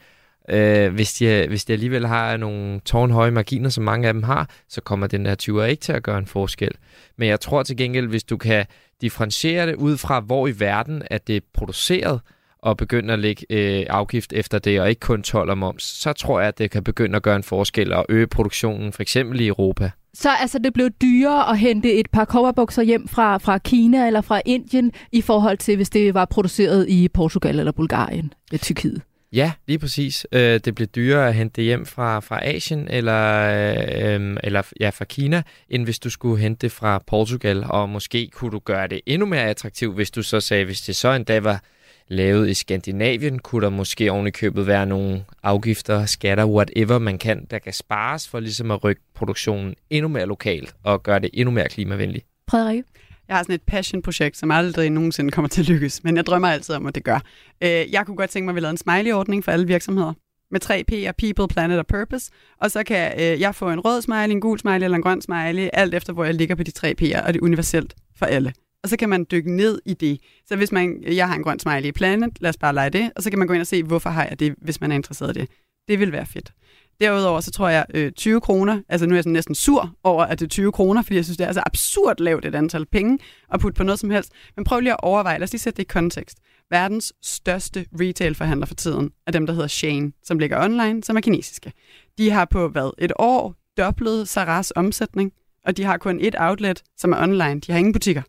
Øh, hvis, de, hvis de alligevel har nogle tårnhøje marginer, som mange af dem har, så kommer den der 20'er ikke til at gøre en forskel. Men jeg tror til gengæld, hvis du kan differentiere det ud fra, hvor i verden at det er produceret, og begynde at lægge øh, afgift efter det, og ikke kun 12 og moms, så tror jeg, at det kan begynde at gøre en forskel og øge produktionen, for eksempel i Europa. Så altså, det blev dyrere at hente et par coverbukser hjem fra, fra Kina eller fra Indien, i forhold til, hvis det var produceret i Portugal eller Bulgarien, eller Tyrkiet. Ja, lige præcis. Øh, det bliver dyrere at hente det hjem fra, fra Asien eller, øh, øhm, eller ja, fra Kina, end hvis du skulle hente det fra Portugal. Og måske kunne du gøre det endnu mere attraktivt, hvis du så sagde, hvis det så endda var lavet i Skandinavien, kunne der måske oven i købet være nogle afgifter, skatter, whatever man kan, der kan spares for ligesom at rykke produktionen endnu mere lokalt og gøre det endnu mere klimavenligt. Frederik? Jeg har sådan et passion-projekt, som aldrig nogensinde kommer til at lykkes, men jeg drømmer altid om, at det gør. Øh, jeg kunne godt tænke mig, at vi lavede en smiley-ordning for alle virksomheder med tre P'er, People, Planet og Purpose. Og så kan øh, jeg få en rød smiley, en gul smiley eller en grøn smiley, alt efter hvor jeg ligger på de tre P'er, og det er universelt for alle. Og så kan man dykke ned i det. Så hvis man, jeg har en grøn smiley i Planet, lad os bare lege det, og så kan man gå ind og se, hvorfor har jeg det, hvis man er interesseret i det. Det vil være fedt. Derudover så tror jeg øh, 20 kroner, altså nu er jeg sådan næsten sur over, at det er 20 kroner, fordi jeg synes, det er så absurd lavt et antal penge at putte på noget som helst. Men prøv lige at overveje, lad os lige sætte det i kontekst. Verdens største retailforhandler for tiden er dem, der hedder Shane, som ligger online, som er kinesiske. De har på hvad, et år doblet Saras omsætning, og de har kun et outlet, som er online. De har ingen butikker.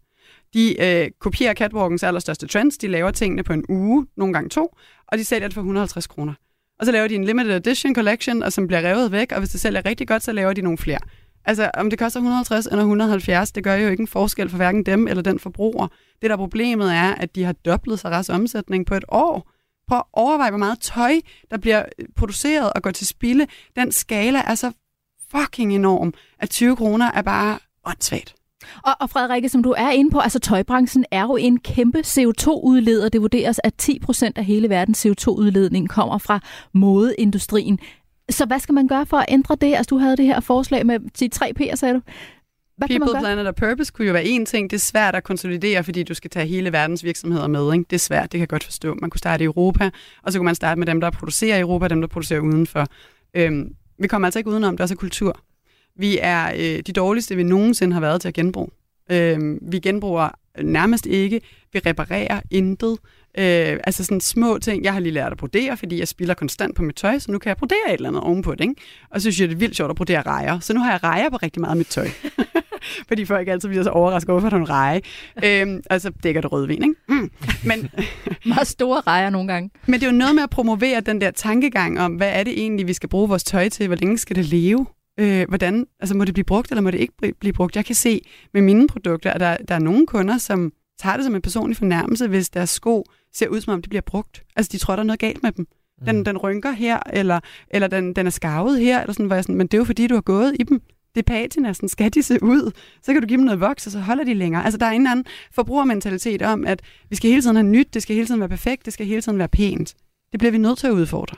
De øh, kopierer Catwalkens allerstørste trends, de laver tingene på en uge, nogle gange to, og de sælger det for 150 kroner. Og så laver de en limited edition collection, og som bliver revet væk, og hvis det sælger rigtig godt, så laver de nogle flere. Altså, om det koster 150 eller 170, det gør jo ikke en forskel for hverken dem eller den forbruger. Det der problemet er, at de har dobblet sig res omsætning på et år. Prøv at overveje, hvor meget tøj, der bliver øh, produceret og går til spilde. Den skala er så fucking enorm, at 20 kroner er bare åndssvagt. Og, og Frederikke, som du er inde på, altså tøjbranchen er jo en kæmpe CO2-udleder. Det vurderes, at 10 procent af hele verdens CO2-udledning kommer fra modeindustrien. Så hvad skal man gøre for at ændre det? Altså, du havde det her forslag med de tre P'er, sagde du. Hvad People, Planet og Purpose kunne jo være en ting. Det er svært at konsolidere, fordi du skal tage hele verdens virksomheder med. Ikke? Det er svært, det kan jeg godt forstå. Man kunne starte i Europa, og så kunne man starte med dem, der producerer i Europa, og dem, der producerer udenfor. Øhm, vi kommer altså ikke udenom, det er også kultur. Vi er øh, de dårligste, vi nogensinde har været til at genbruge. Øh, vi genbruger nærmest ikke. Vi reparerer intet. Øh, altså sådan små ting. Jeg har lige lært at brodere, fordi jeg spiller konstant på mit tøj, så nu kan jeg brodere et eller andet ovenpå det. Ikke? Og så synes jeg, det er vildt sjovt at brodere rejer. Så nu har jeg rejer på rigtig meget af mit tøj. [LAUGHS] fordi folk altid bliver så overrasket over, du en reje. Øh, og så dækker det rødvin. Ikke? Mm. Men, [LAUGHS] meget store rejer nogle gange. Men det er jo noget med at promovere den der tankegang om, hvad er det egentlig, vi skal bruge vores tøj til? Hvor længe skal det leve? Øh, hvordan, altså må det blive brugt, eller må det ikke blive brugt? Jeg kan se med mine produkter, at der, der er nogle kunder, som tager det som en personlig fornærmelse, hvis deres sko ser ud, som om det bliver brugt. Altså, de tror, der er noget galt med dem. Den, mm. den rynker her, eller, eller den, den er skarvet her, eller sådan, hvor jeg sådan, men det er jo fordi, du har gået i dem. Det er patina, sådan skal de se ud. Så kan du give dem noget voks, og så holder de længere. Altså, der er en anden forbrugermentalitet om, at vi skal hele tiden have nyt, det skal hele tiden være perfekt, det skal hele tiden være pænt. Det bliver vi nødt til at udfordre.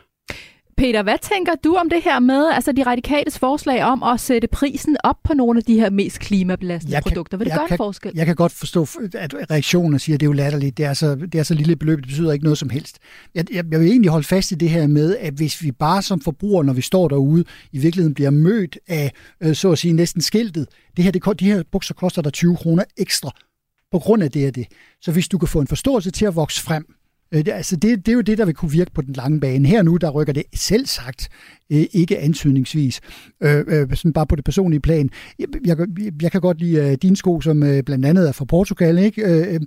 Peter, hvad tænker du om det her med altså de radikales forslag om at sætte prisen op på nogle af de her mest klimabelastende jeg produkter? Vil det gøre kan, en forskel? Jeg kan godt forstå, at reaktionen siger, at det er jo latterligt. Det er, så, det er så lille beløb, det betyder ikke noget som helst. Jeg, jeg, jeg vil egentlig holde fast i det her med, at hvis vi bare som forbrugere, når vi står derude, i virkeligheden bliver mødt af, øh, så at sige, næsten skiltet, det her, det, de her bukser koster der 20 kroner ekstra på grund af det og det. Så hvis du kan få en forståelse til at vokse frem, Øh, altså det, det er jo det, der vil kunne virke på den lange bane. Her nu, der rykker det selv sagt øh, ikke antydningsvis, øh, øh, sådan bare på det personlige plan. Jeg, jeg, jeg kan godt lide øh, dine sko, som øh, blandt andet er fra Portugal. Ikke? Øh, øh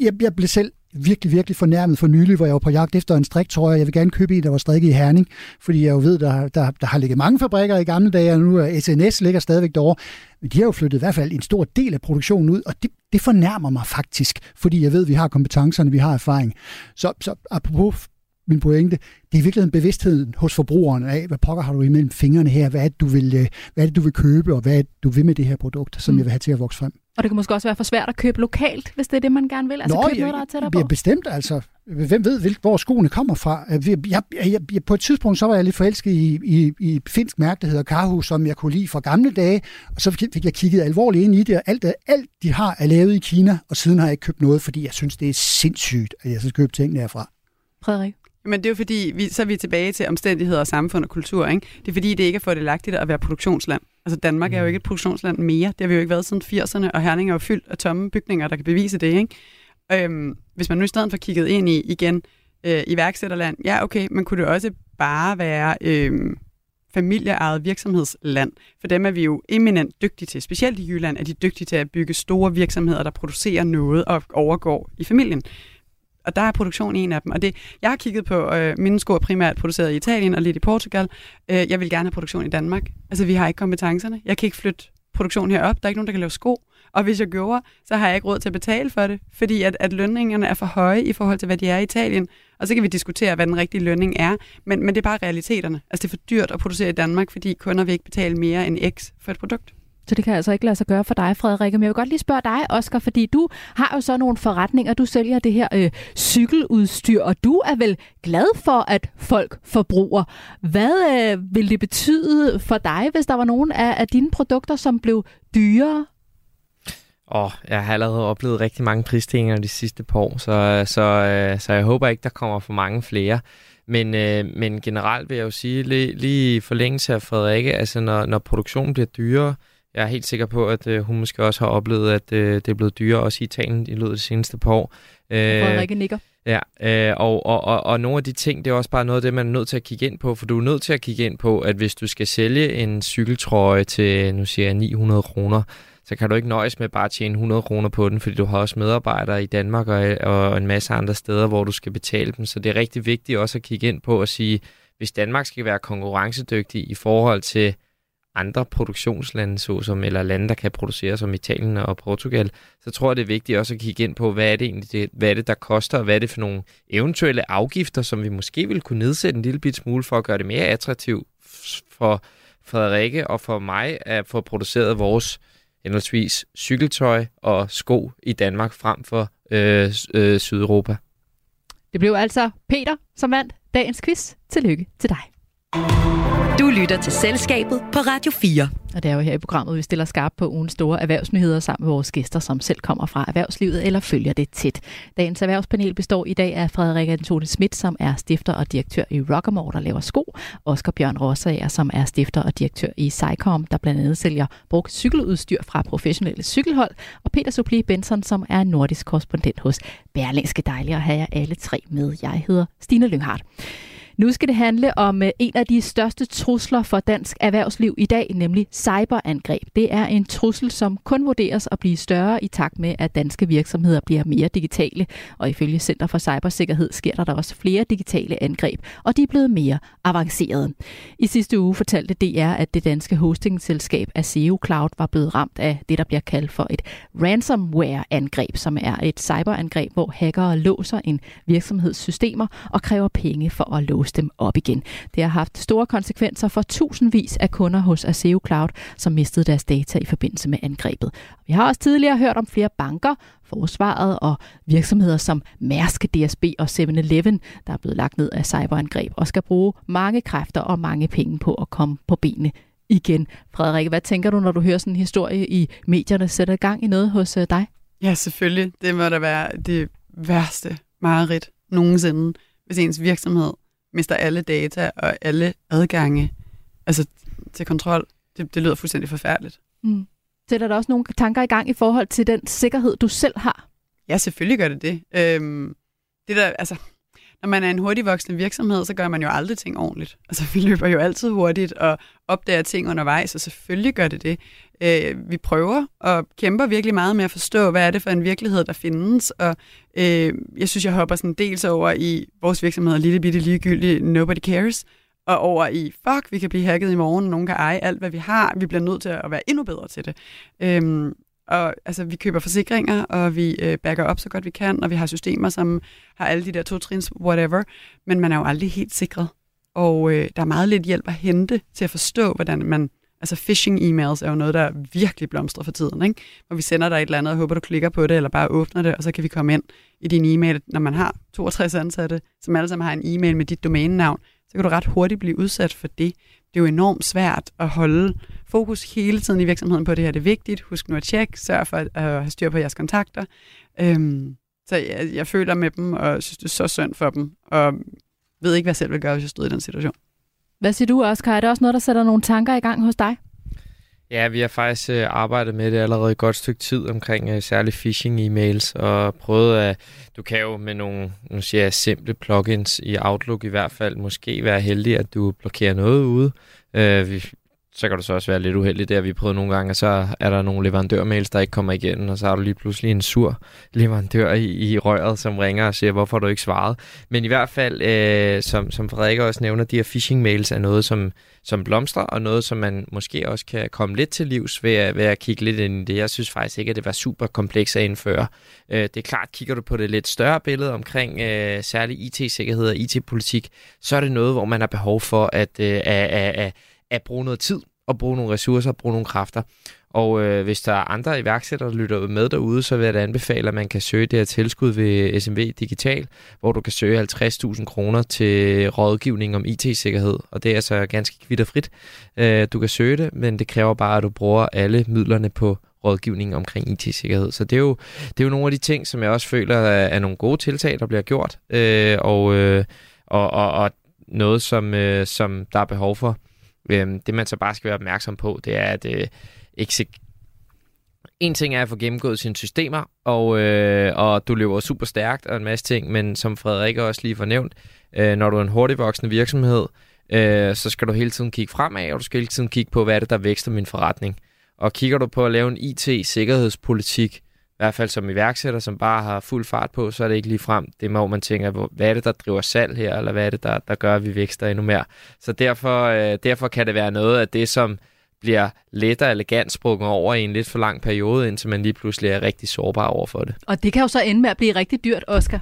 jeg, jeg blev selv virkelig, virkelig fornærmet for nylig, hvor jeg var på jagt efter en striktrøje. Jeg vil gerne købe en, der var strikket i Herning, fordi jeg jo ved, der, der, der har ligget mange fabrikker i gamle dage, og nu er SNS ligger stadigvæk derovre. Men de har jo flyttet i hvert fald en stor del af produktionen ud, og det, det fornærmer mig faktisk, fordi jeg ved, at vi har kompetencerne, vi har erfaring. Så, så apropos min pointe, det er virkelig en bevidsthed hos forbrugerne af, hvad pokker har du imellem fingrene her, hvad er det, du vil, øh, hvad er det, du vil købe, og hvad er det, du vil med det her produkt, som mm. jeg vil have til at vokse frem. Og det kan måske også være for svært at købe lokalt, hvis det er det, man gerne vil. Altså Nå, købe noget, der er tættere på. bestemt, altså. Hvem ved, hvor skoene kommer fra? Jeg, jeg, jeg, på et tidspunkt så var jeg lidt forelsket i, i, i finsk mærke, der hedder Karhu, som jeg kunne lide fra gamle dage. Og så fik jeg kigget alvorligt ind i det, og alt, alt de har er lavet i Kina, og siden har jeg ikke købt noget, fordi jeg synes, det er sindssygt, at jeg skal købe ting derfra. Frederik? Men det er jo fordi, vi, så er vi tilbage til omstændigheder, samfund og kultur. Ikke? Det er fordi, det ikke er fordelagtigt at være produktionsland. Altså Danmark er jo mm. ikke et produktionsland mere. Det har vi jo ikke været siden 80'erne, og Herning er jo fyldt af tomme bygninger, der kan bevise det. Ikke? Øhm, hvis man nu i stedet for kigget ind i igen øh, iværksætterland, ja okay, men kunne det også bare være øh, familieejet virksomhedsland. For dem er vi jo eminent dygtige til. Specielt i Jylland er de dygtige til at bygge store virksomheder, der producerer noget og overgår i familien og der er produktion en af dem. Og det, jeg har kigget på, øh, mine sko er primært produceret i Italien og lidt i Portugal. Øh, jeg vil gerne have produktion i Danmark. Altså, vi har ikke kompetencerne. Jeg kan ikke flytte produktion herop. Der er ikke nogen, der kan lave sko. Og hvis jeg gjorde, så har jeg ikke råd til at betale for det, fordi at, at lønningerne er for høje i forhold til, hvad de er i Italien. Og så kan vi diskutere, hvad den rigtige lønning er, men, men det er bare realiteterne. Altså det er for dyrt at producere i Danmark, fordi kunder vil ikke betale mere end X for et produkt. Så det kan altså ikke lade sig gøre for dig, Frederik. Men jeg vil godt lige spørge dig, Oscar, fordi du har jo så nogle forretninger. Du sælger det her øh, cykeludstyr, og du er vel glad for, at folk forbruger. Hvad øh, vil det betyde for dig, hvis der var nogen af, af dine produkter, som blev dyrere? Og jeg har allerede oplevet rigtig mange prisstigninger de sidste par år, så, så, øh, så jeg håber ikke, der kommer for mange flere. Men, øh, men generelt vil jeg jo sige, lige, lige i forlængelse af Frederikke, altså når, når produktionen bliver dyrere, jeg er helt sikker på, at øh, hun måske også har oplevet, at øh, det er blevet dyrere også i Italien i løbet af de seneste par år. Øh, Frederikke nikker. Ja, øh, og, og, og, og nogle af de ting, det er også bare noget af det, man er nødt til at kigge ind på, for du er nødt til at kigge ind på, at hvis du skal sælge en cykeltrøje til, nu siger jeg, 900 kroner, så kan du ikke nøjes med bare at tjene 100 kroner på den, fordi du har også medarbejdere i Danmark og, og en masse andre steder, hvor du skal betale dem. Så det er rigtig vigtigt også at kigge ind på og sige, hvis Danmark skal være konkurrencedygtig i forhold til andre produktionslande, såsom, eller lande, der kan producere som Italien og Portugal, så tror jeg, det er vigtigt også at kigge ind på, hvad er det egentlig, det, hvad er det, der koster, og hvad er det for nogle eventuelle afgifter, som vi måske vil kunne nedsætte en lille bit smule for at gøre det mere attraktivt for Frederikke og for mig at få produceret vores henholdsvis cykeltøj og sko i Danmark frem for øh, øh, Sydeuropa. Det blev altså Peter, som vandt dagens quiz. Tillykke til dig. Du lytter til Selskabet på Radio 4. Og det er jo her i programmet, vi stiller skarp på ugens store erhvervsnyheder sammen med vores gæster, som selv kommer fra erhvervslivet eller følger det tæt. Dagens erhvervspanel består i dag af Frederik Antoni Schmidt, som er stifter og direktør i Rockamore, der laver sko. Oscar Bjørn Rossager, som er stifter og direktør i Cycom, der blandt andet sælger brugt cykeludstyr fra professionelle cykelhold. Og Peter Supli Benson, som er nordisk korrespondent hos Berlingske Dejlige at have jer alle tre med. Jeg hedder Stine Lynghardt. Nu skal det handle om øh, en af de største trusler for dansk erhvervsliv i dag, nemlig cyberangreb. Det er en trussel, som kun vurderes at blive større i takt med, at danske virksomheder bliver mere digitale. Og ifølge Center for Cybersikkerhed sker der, der også flere digitale angreb, og de er blevet mere avancerede. I sidste uge fortalte DR, at det danske hostingselskab Aseo Cloud var blevet ramt af det, der bliver kaldt for et ransomware-angreb, som er et cyberangreb, hvor hackere låser en virksomheds systemer og kræver penge for at låse dem op igen. Det har haft store konsekvenser for tusindvis af kunder hos Aseo Cloud, som mistede deres data i forbindelse med angrebet. Vi har også tidligere hørt om flere banker, forsvaret og virksomheder som Mærsk, DSB og 7-Eleven, der er blevet lagt ned af cyberangreb og skal bruge mange kræfter og mange penge på at komme på benene igen. Frederik, hvad tænker du, når du hører sådan en historie i medierne? Sætter gang i noget hos øh, dig? Ja, selvfølgelig. Det må da være det værste mareridt nogensinde, hvis ens virksomhed mister alle data og alle adgange altså, til kontrol. Det, det lyder fuldstændig forfærdeligt. Mm. Sætter der også nogle tanker i gang i forhold til den sikkerhed, du selv har? Ja, selvfølgelig gør det det. Øhm, det der, altså, når man er en hurtigvoksende virksomhed, så gør man jo aldrig ting ordentligt. Altså, vi løber jo altid hurtigt og opdager ting undervejs, og selvfølgelig gør det det. Øh, vi prøver og kæmper virkelig meget med at forstå, hvad er det for en virkelighed, der findes, og øh, jeg synes, jeg hopper sådan dels over i vores virksomhed, lille bitte ligegyldigt, nobody cares, og over i, fuck, vi kan blive hacket i morgen, nogen kan eje alt, hvad vi har, vi bliver nødt til at være endnu bedre til det. Øhm, og altså, vi køber forsikringer, og vi øh, backer op så godt vi kan, og vi har systemer, som har alle de der to-trins, whatever, men man er jo aldrig helt sikret. Og øh, der er meget lidt hjælp at hente til at forstå, hvordan man... Altså phishing-emails er jo noget, der virkelig blomstrer for tiden, ikke? Hvor vi sender dig et eller andet, og håber, du klikker på det, eller bare åbner det, og så kan vi komme ind i din e-mail. Når man har 62 ansatte, som alle sammen har en e-mail med dit domænenavn, så kan du ret hurtigt blive udsat for det. Det er jo enormt svært at holde fokus hele tiden i virksomheden på det her. Det er vigtigt. Husk nu at tjekke. Sørg for øh, at have styr på jeres kontakter. Øhm, så jeg, jeg føler med dem, og synes, det er så synd for dem. Og ved ikke, hvad jeg selv vil gøre, hvis jeg stod i den situation. Hvad siger du, Oscar? Er det også noget, der sætter nogle tanker i gang hos dig? Ja, vi har faktisk øh, arbejdet med det allerede et godt stykke tid omkring øh, særligt phishing-emails, og prøvet at, du kan jo med nogle, nu siger jeg, simple plugins i Outlook i hvert fald, måske være heldig, at du blokerer noget ude. Øh, vi, så kan du så også være lidt uheldig. Det har vi prøvet nogle gange, og så er der nogle leverandørmails, der ikke kommer igen, og så har du lige pludselig en sur leverandør i, i røret, som ringer og siger, hvorfor har du ikke svaret. Men i hvert fald, øh, som, som Frederik også nævner, de her phishing-mails er noget, som, som blomstrer, og noget, som man måske også kan komme lidt til livs ved at, ved at kigge lidt ind i det. Jeg synes faktisk ikke, at det var super komplekst at indføre. Øh, det er klart, kigger du på det lidt større billede omkring øh, særlig IT-sikkerhed og IT-politik, så er det noget, hvor man har behov for at, øh, at, at, at at bruge noget tid og bruge nogle ressourcer og bruge nogle kræfter. Og øh, hvis der er andre iværksættere, der lytter med derude, så vil jeg da anbefale, at man kan søge det her tilskud ved SMV Digital, hvor du kan søge 50.000 kroner til rådgivning om IT-sikkerhed. Og det er altså ganske kvitterfrit. Øh, du kan søge det, men det kræver bare, at du bruger alle midlerne på rådgivning omkring IT-sikkerhed. Så det er, jo, det er jo nogle af de ting, som jeg også føler er, er nogle gode tiltag, der bliver gjort, øh, og, øh, og, og, og noget, som, øh, som der er behov for. Øhm, det man så bare skal være opmærksom på, det er, at øh, ikke en ting er at få gennemgået sine systemer, og, øh, og du løber super stærkt og en masse ting, men som Frederik også lige fornævnt, øh, når du er en hurtigt voksende virksomhed, øh, så skal du hele tiden kigge fremad, og du skal hele tiden kigge på, hvad er det, der vækster min forretning. Og kigger du på at lave en IT-sikkerhedspolitik, i hvert fald som iværksætter, som bare har fuld fart på, så er det ikke lige frem det, hvor man tænker, hvad er det, der driver salg her, eller hvad er det, der, der gør, at vi vækster endnu mere. Så derfor, øh, derfor kan det være noget af det, som bliver let og elegant sprunget over i en lidt for lang periode, indtil man lige pludselig er rigtig sårbar over for det. Og det kan jo så ende med at blive rigtig dyrt, Oscar.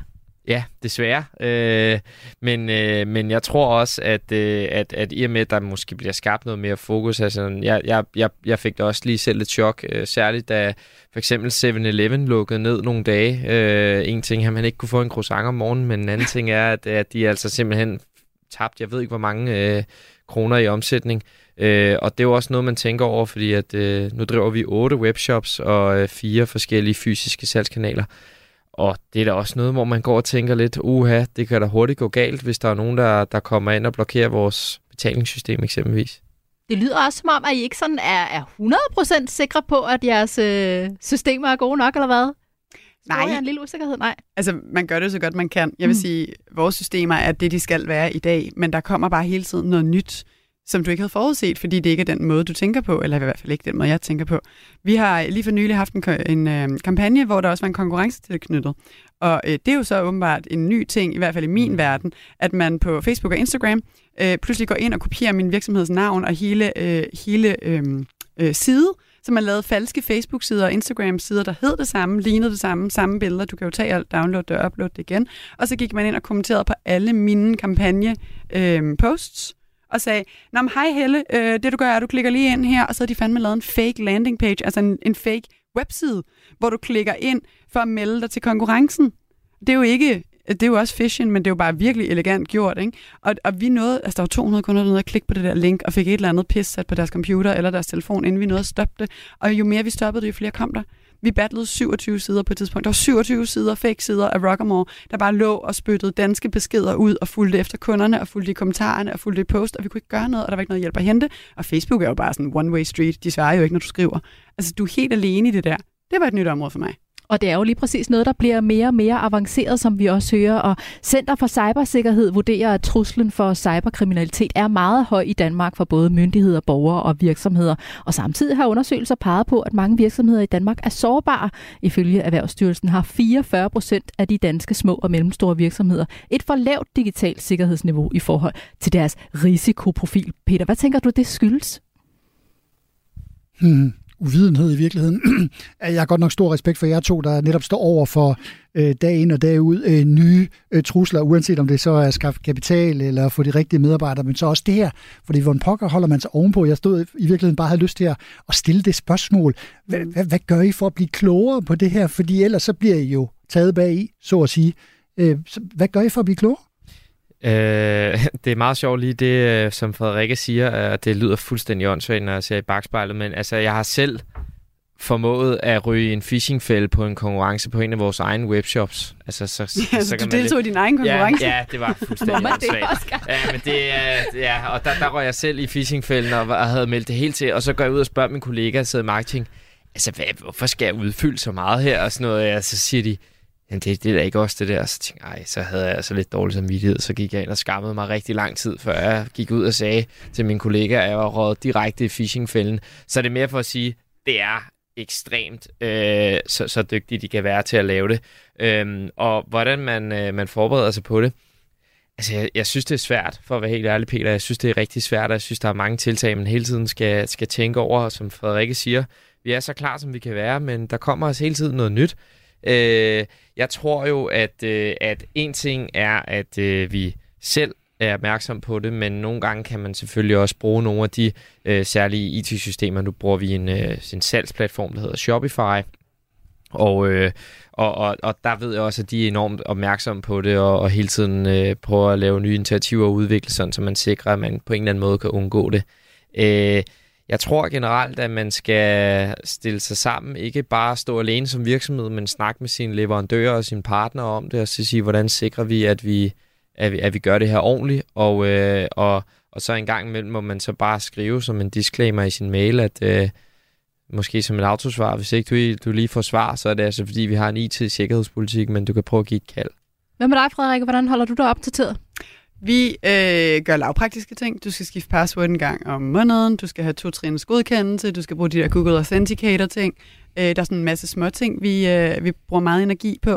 Ja, desværre. Øh, men, øh, men jeg tror også, at, øh, at, at i og med, at der måske bliver skabt noget mere fokus, altså jeg, jeg, jeg, jeg fik da også lige selv et chok, øh, særligt da for eksempel 7-Eleven lukkede ned nogle dage. Øh, en ting er, at man ikke kunne få en croissant om morgenen, men en anden ting er, at, at de altså simpelthen tabt, jeg ved ikke hvor mange øh, kroner i omsætning. Øh, og det er jo også noget, man tænker over, fordi at øh, nu driver vi otte webshops og øh, fire forskellige fysiske salgskanaler. Og det er da også noget, hvor man går og tænker lidt, uha, det kan da hurtigt gå galt, hvis der er nogen, der, der kommer ind og blokerer vores betalingssystem eksempelvis. Det lyder også som om, at I ikke sådan er, er 100% sikre på, at jeres øh, systemer er gode nok, eller hvad? Nej. Jeg en lille usikkerhed? Nej. Altså, man gør det så godt, man kan. Jeg vil mm. sige, vores systemer er det, de skal være i dag, men der kommer bare hele tiden noget nyt som du ikke havde forudset, fordi det ikke er den måde, du tænker på, eller i hvert fald ikke den måde, jeg tænker på. Vi har lige for nylig haft en, en øh, kampagne, hvor der også var en konkurrence til det knyttet. Og øh, det er jo så åbenbart en ny ting, i hvert fald i min mm. verden, at man på Facebook og Instagram øh, pludselig går ind og kopierer min virksomheds navn og hele, øh, hele øh, øh, side, så man lavede falske Facebook-sider og Instagram-sider, der hed det samme, lignede det samme, samme billeder. Du kan jo tage alt, downloade det og uploade det igen. Og så gik man ind og kommenterede på alle mine kampagne-posts, øh, og sagde, Nå, men, hej Helle, øh, det du gør er, at du klikker lige ind her, og så har de fandme lavet en fake landing page, altså en, en fake webside, hvor du klikker ind for at melde dig til konkurrencen. Det er jo ikke, det er jo også phishing, men det er jo bare virkelig elegant gjort, ikke? Og, og vi nåede, altså der var 200 kunder, der nåede at klikke på det der link, og fik et eller andet pis sat på deres computer eller deres telefon, inden vi nåede at stoppe det. Og jo mere vi stoppede det, jo flere kom der. Vi battlede 27 sider på et tidspunkt. Der var 27 sider, fake sider af Rockamore, der bare lå og spyttede danske beskeder ud og fulgte efter kunderne og fulgte i kommentarerne og fulgte i post, og vi kunne ikke gøre noget, og der var ikke noget hjælp at hente. Og Facebook er jo bare sådan one-way street. De svarer jo ikke, når du skriver. Altså, du er helt alene i det der. Det var et nyt område for mig. Og det er jo lige præcis noget, der bliver mere og mere avanceret, som vi også hører. Og Center for Cybersikkerhed vurderer, at truslen for cyberkriminalitet er meget høj i Danmark for både myndigheder, borgere og virksomheder. Og samtidig har undersøgelser peget på, at mange virksomheder i Danmark er sårbare. Ifølge Erhvervsstyrelsen har 44 procent af de danske små og mellemstore virksomheder et for lavt digitalt sikkerhedsniveau i forhold til deres risikoprofil. Peter, hvad tænker du, det skyldes? Hmm uvidenhed i virkeligheden. [CLEARS THROAT] jeg har godt nok stor respekt for jer to, der netop står over for øh, dag ind og dag ud øh, nye øh, trusler, uanset om det så er at skaffe kapital eller få de rigtige medarbejdere, men så også det her. Fordi hvordan pokker holder man sig ovenpå? Jeg stod i virkeligheden bare havde lyst til at, at stille det spørgsmål. Hvad, hvad, hvad gør I for at blive klogere på det her? Fordi ellers så bliver I jo taget bag i, så at sige. Øh, så hvad gør I for at blive klogere? Øh, [LAUGHS] det er meget sjovt lige det, øh, som Frederikke siger, at det lyder fuldstændig åndssvagt, når jeg ser i bagspejlet, men altså, jeg har selv formået at ryge en phishing på en konkurrence på en af vores egne webshops. Altså, så, ja, [LAUGHS] så, så du deltog i din egen konkurrence? Ja, ja det var [LAUGHS] fuldstændig åndssvagt. Ja, men det, ja, og der, der røg jeg selv i phishing og, og havde meldt det helt til, og så går jeg ud og spørger min kollega, der sidder i marketing, altså, hvad, hvorfor skal jeg udfylde så meget her? Og sådan noget, og så siger de, jamen det, det er da ikke også det der. Så tænkte jeg, ej, så havde jeg altså lidt dårlig samvittighed. Så gik jeg ind og skammede mig rigtig lang tid, før jeg gik ud og sagde til min kollega, at jeg var råd direkte i phishing-fælden. Så det er mere for at sige, det er ekstremt øh, så, så dygtige de kan være til at lave det. Øhm, og hvordan man, øh, man forbereder sig på det. Altså, jeg, jeg synes, det er svært, for at være helt ærlig, Peter. Jeg synes, det er rigtig svært, og jeg synes, der er mange tiltag, man hele tiden skal, skal tænke over. Som Frederikke siger, vi er så klar, som vi kan være, men der kommer også hele tiden noget nyt. Øh, jeg tror jo, at, øh, at en ting er, at øh, vi selv er opmærksom på det, men nogle gange kan man selvfølgelig også bruge nogle af de øh, særlige IT-systemer. Nu bruger vi en, øh, en salgsplatform, der hedder Shopify, og, øh, og, og, og der ved jeg også, at de er enormt opmærksomme på det, og, og hele tiden øh, prøver at lave nye initiativer og udvikle sådan, så man sikrer, at man på en eller anden måde kan undgå det. Øh, jeg tror generelt, at man skal stille sig sammen, ikke bare stå alene som virksomhed, men snakke med sine leverandører og sine partnere om det, og så sige, hvordan sikrer vi, at vi, at vi, at vi gør det her ordentligt, og, øh, og, og så en gang imellem må man så bare skrive som en disclaimer i sin mail, at øh, måske som et autosvar, hvis ikke du, du lige får svar, så er det altså fordi, vi har en IT-sikkerhedspolitik, men du kan prøve at give et kald. Hvad med dig, Frederik? Hvordan holder du dig opdateret? Vi øh, gør lavpraktiske ting. Du skal skifte password en gang om måneden. Du skal have to-trins godkendelse. Du skal bruge de der Google Authenticator ting. Øh, der er sådan en masse små ting, vi, øh, vi bruger meget energi på.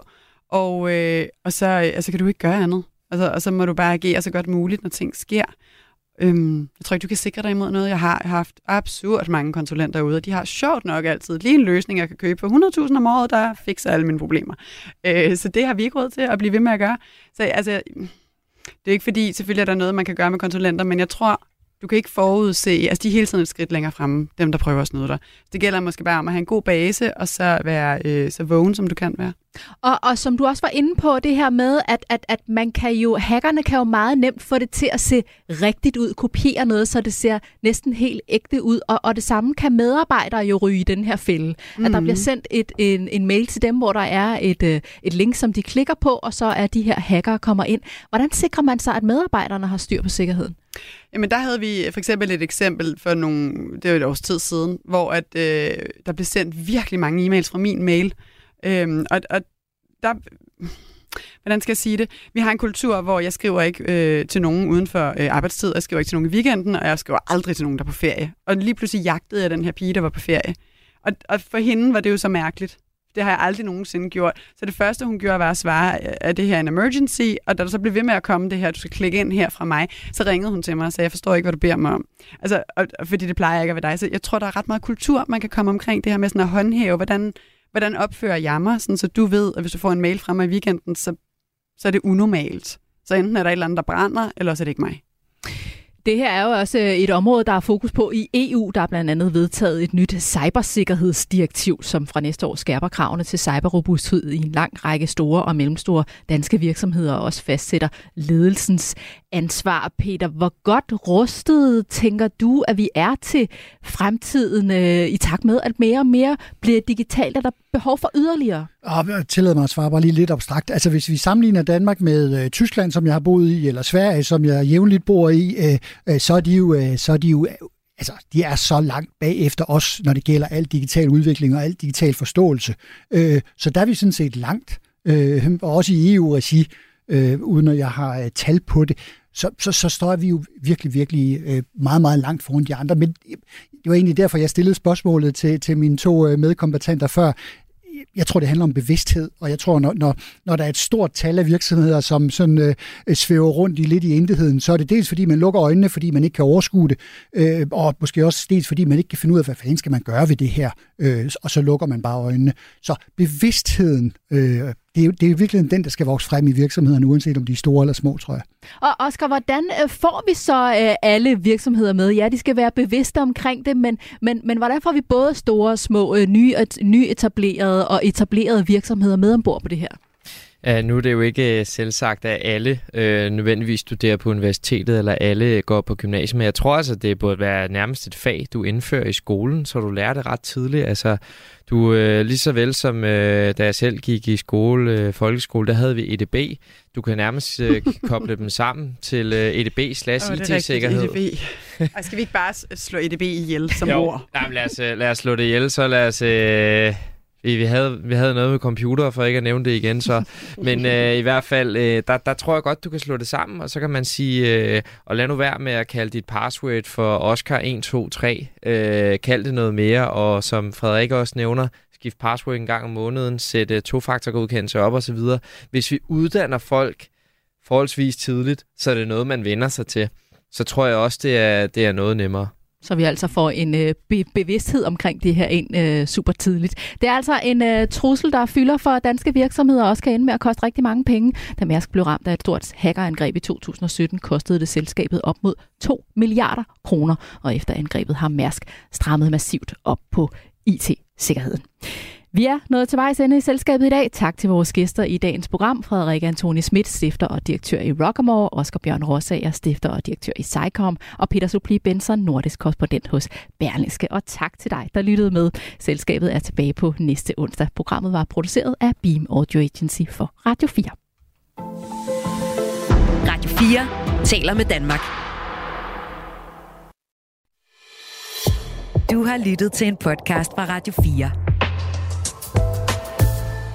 Og, øh, og så altså, kan du ikke gøre andet. Altså, og så må du bare agere så godt muligt, når ting sker. Øhm, jeg tror ikke, du kan sikre dig imod noget. Jeg har haft absurd mange konsulenter ude, og de har sjovt nok altid lige en løsning, jeg kan købe for 100.000 om året, der fikser alle mine problemer. Øh, så det har vi ikke råd til at blive ved med at gøre. Så altså, det er ikke fordi, selvfølgelig er der noget, man kan gøre med konsulenter, men jeg tror, du kan ikke forudse, altså de er hele tiden et skridt længere fremme, dem der prøver at snyde dig. Det gælder måske bare om at have en god base, og så være øh, så vågen, som du kan være. Og, og som du også var inde på, det her med, at, at, at man kan jo, hackerne kan jo meget nemt få det til at se rigtigt ud, kopiere noget, så det ser næsten helt ægte ud. Og, og det samme kan medarbejdere jo ryge i den her fælde. Mm. At der bliver mhm. sendt et, en, en mail til dem, hvor der er et, øh, et link, som de klikker på, og så er de her hackere kommer ind. Hvordan sikrer man sig, at medarbejderne har styr på sikkerheden? Jamen der havde vi for eksempel et eksempel for nogle, det var et års tid siden, hvor at, øh, der blev sendt virkelig mange e-mails fra min mail, Øhm, og, og der... Hvordan skal jeg sige det? Vi har en kultur, hvor jeg skriver ikke øh, til nogen uden for øh, arbejdstid, jeg skriver ikke til nogen i weekenden, og jeg skriver aldrig til nogen, der er på ferie. Og lige pludselig jagtede jeg den her pige, der var på ferie. Og, og for hende var det jo så mærkeligt. Det har jeg aldrig nogensinde gjort. Så det første, hun gjorde, var at svare, at det her er en emergency, og da der så blev ved med at komme det her, du skal klikke ind her fra mig, så ringede hun til mig og sagde, jeg forstår ikke, hvad du beder mig om. Altså, og, fordi det plejer ikke at være dig. Så jeg tror, der er ret meget kultur, man kan komme omkring det her med sådan at håndhæve, hvordan, hvordan opfører jeg mig, sådan, så du ved, at hvis du får en mail fra mig i weekenden, så, så er det unormalt. Så enten er der et eller andet, der brænder, eller så er det ikke mig. Det her er jo også øh, et område, der er fokus på i EU. Der er blandt andet vedtaget et nyt cybersikkerhedsdirektiv, som fra næste år skærper kravene til cyberrobusthed i en lang række store og mellemstore danske virksomheder og også fastsætter ledelsens ansvar. Peter, hvor godt rustet tænker du, at vi er til fremtiden øh, i takt med, at mere og mere bliver digitalt? Er der behov for yderligere? Ah, og tillad mig at svare bare lige lidt abstrakt. Altså hvis vi sammenligner Danmark med øh, Tyskland, som jeg har boet i, eller Sverige, som jeg jævnligt bor i, øh, øh, så er de jo, øh, så er de jo øh, altså, de er så langt bagefter os, når det gælder al digital udvikling og al digital forståelse. Øh, så der er vi sådan set langt, øh, også i EU-regi, øh, uden at jeg har øh, tal på det, så, så, så står vi jo virkelig, virkelig øh, meget, meget langt foran de andre. Men øh, det var egentlig derfor, jeg stillede spørgsmålet til, til mine to øh, medkompetenter før jeg tror, det handler om bevidsthed, og jeg tror, når, når, når der er et stort tal af virksomheder, som sådan øh, øh svæver rundt i lidt i intetheden, så er det dels fordi, man lukker øjnene, fordi man ikke kan overskue det, øh, og måske også dels fordi, man ikke kan finde ud af, hvad fanden skal man gøre ved det her, øh, og så lukker man bare øjnene. Så bevidstheden øh, det er, det er virkelig den, der skal vokse frem i virksomhederne, uanset om de er store eller små, tror jeg. Og Oscar, hvordan øh, får vi så øh, alle virksomheder med? Ja, de skal være bevidste omkring det, men, men, men hvordan får vi både store og små, øh, nye, nyetablerede og etablerede virksomheder med ombord på det her? Ja, nu er det jo ikke øh, selvsagt, at alle øh, nødvendigvis studerer på universitetet, eller alle går på gymnasiet, men jeg tror altså, det burde være nærmest et fag, du indfører i skolen, så du lærer det ret tidligt. Altså, du øh, lige så vel som øh, da jeg selv gik i skole, øh, folkeskole, der havde vi EDB. Du kan nærmest øh, [LAUGHS] koble dem sammen til øh, EDB slash IT-sikkerhed. EDB. Ej, skal vi ikke bare slå EDB ihjel som jo. ord? Jamen, lad, os, øh, lad os slå det ihjel, så lad os... Øh, vi, vi, havde, vi havde noget med computer, for ikke at nævne det igen. Så. [LAUGHS] Men øh, i hvert fald, øh, der, der tror jeg godt, du kan slå det sammen, og så kan man sige, øh, og lad nu være med at kalde dit password for Oscar 123. Øh, kald det noget mere, og som Frederik også nævner, skift password en gang om måneden, sætte tofaktorgodkendelse op osv. Hvis vi uddanner folk forholdsvis tidligt, så er det noget, man vender sig til. Så tror jeg også, det er, det er noget nemmere så vi altså får en øh, be- bevidsthed omkring det her ind øh, super tidligt. Det er altså en øh, trussel, der fylder for danske virksomheder og også kan ende med at koste rigtig mange penge. Da Mærsk blev ramt af et stort hackerangreb i 2017, kostede det selskabet op mod 2 milliarder kroner, og efter angrebet har Mærsk strammet massivt op på IT-sikkerheden. Vi er nået til vejs ende i selskabet i dag. Tak til vores gæster i dagens program. Frederik Antoni Schmidt, stifter og direktør i Rockamore, Oscar Bjørn Rosager, stifter og direktør i Sycom, og Peter Supli Benson, nordisk korrespondent hos Berlingske. Og tak til dig, der lyttede med. Selskabet er tilbage på næste onsdag. Programmet var produceret af Beam Audio Agency for Radio 4. Radio 4 taler med Danmark. Du har lyttet til en podcast fra Radio 4.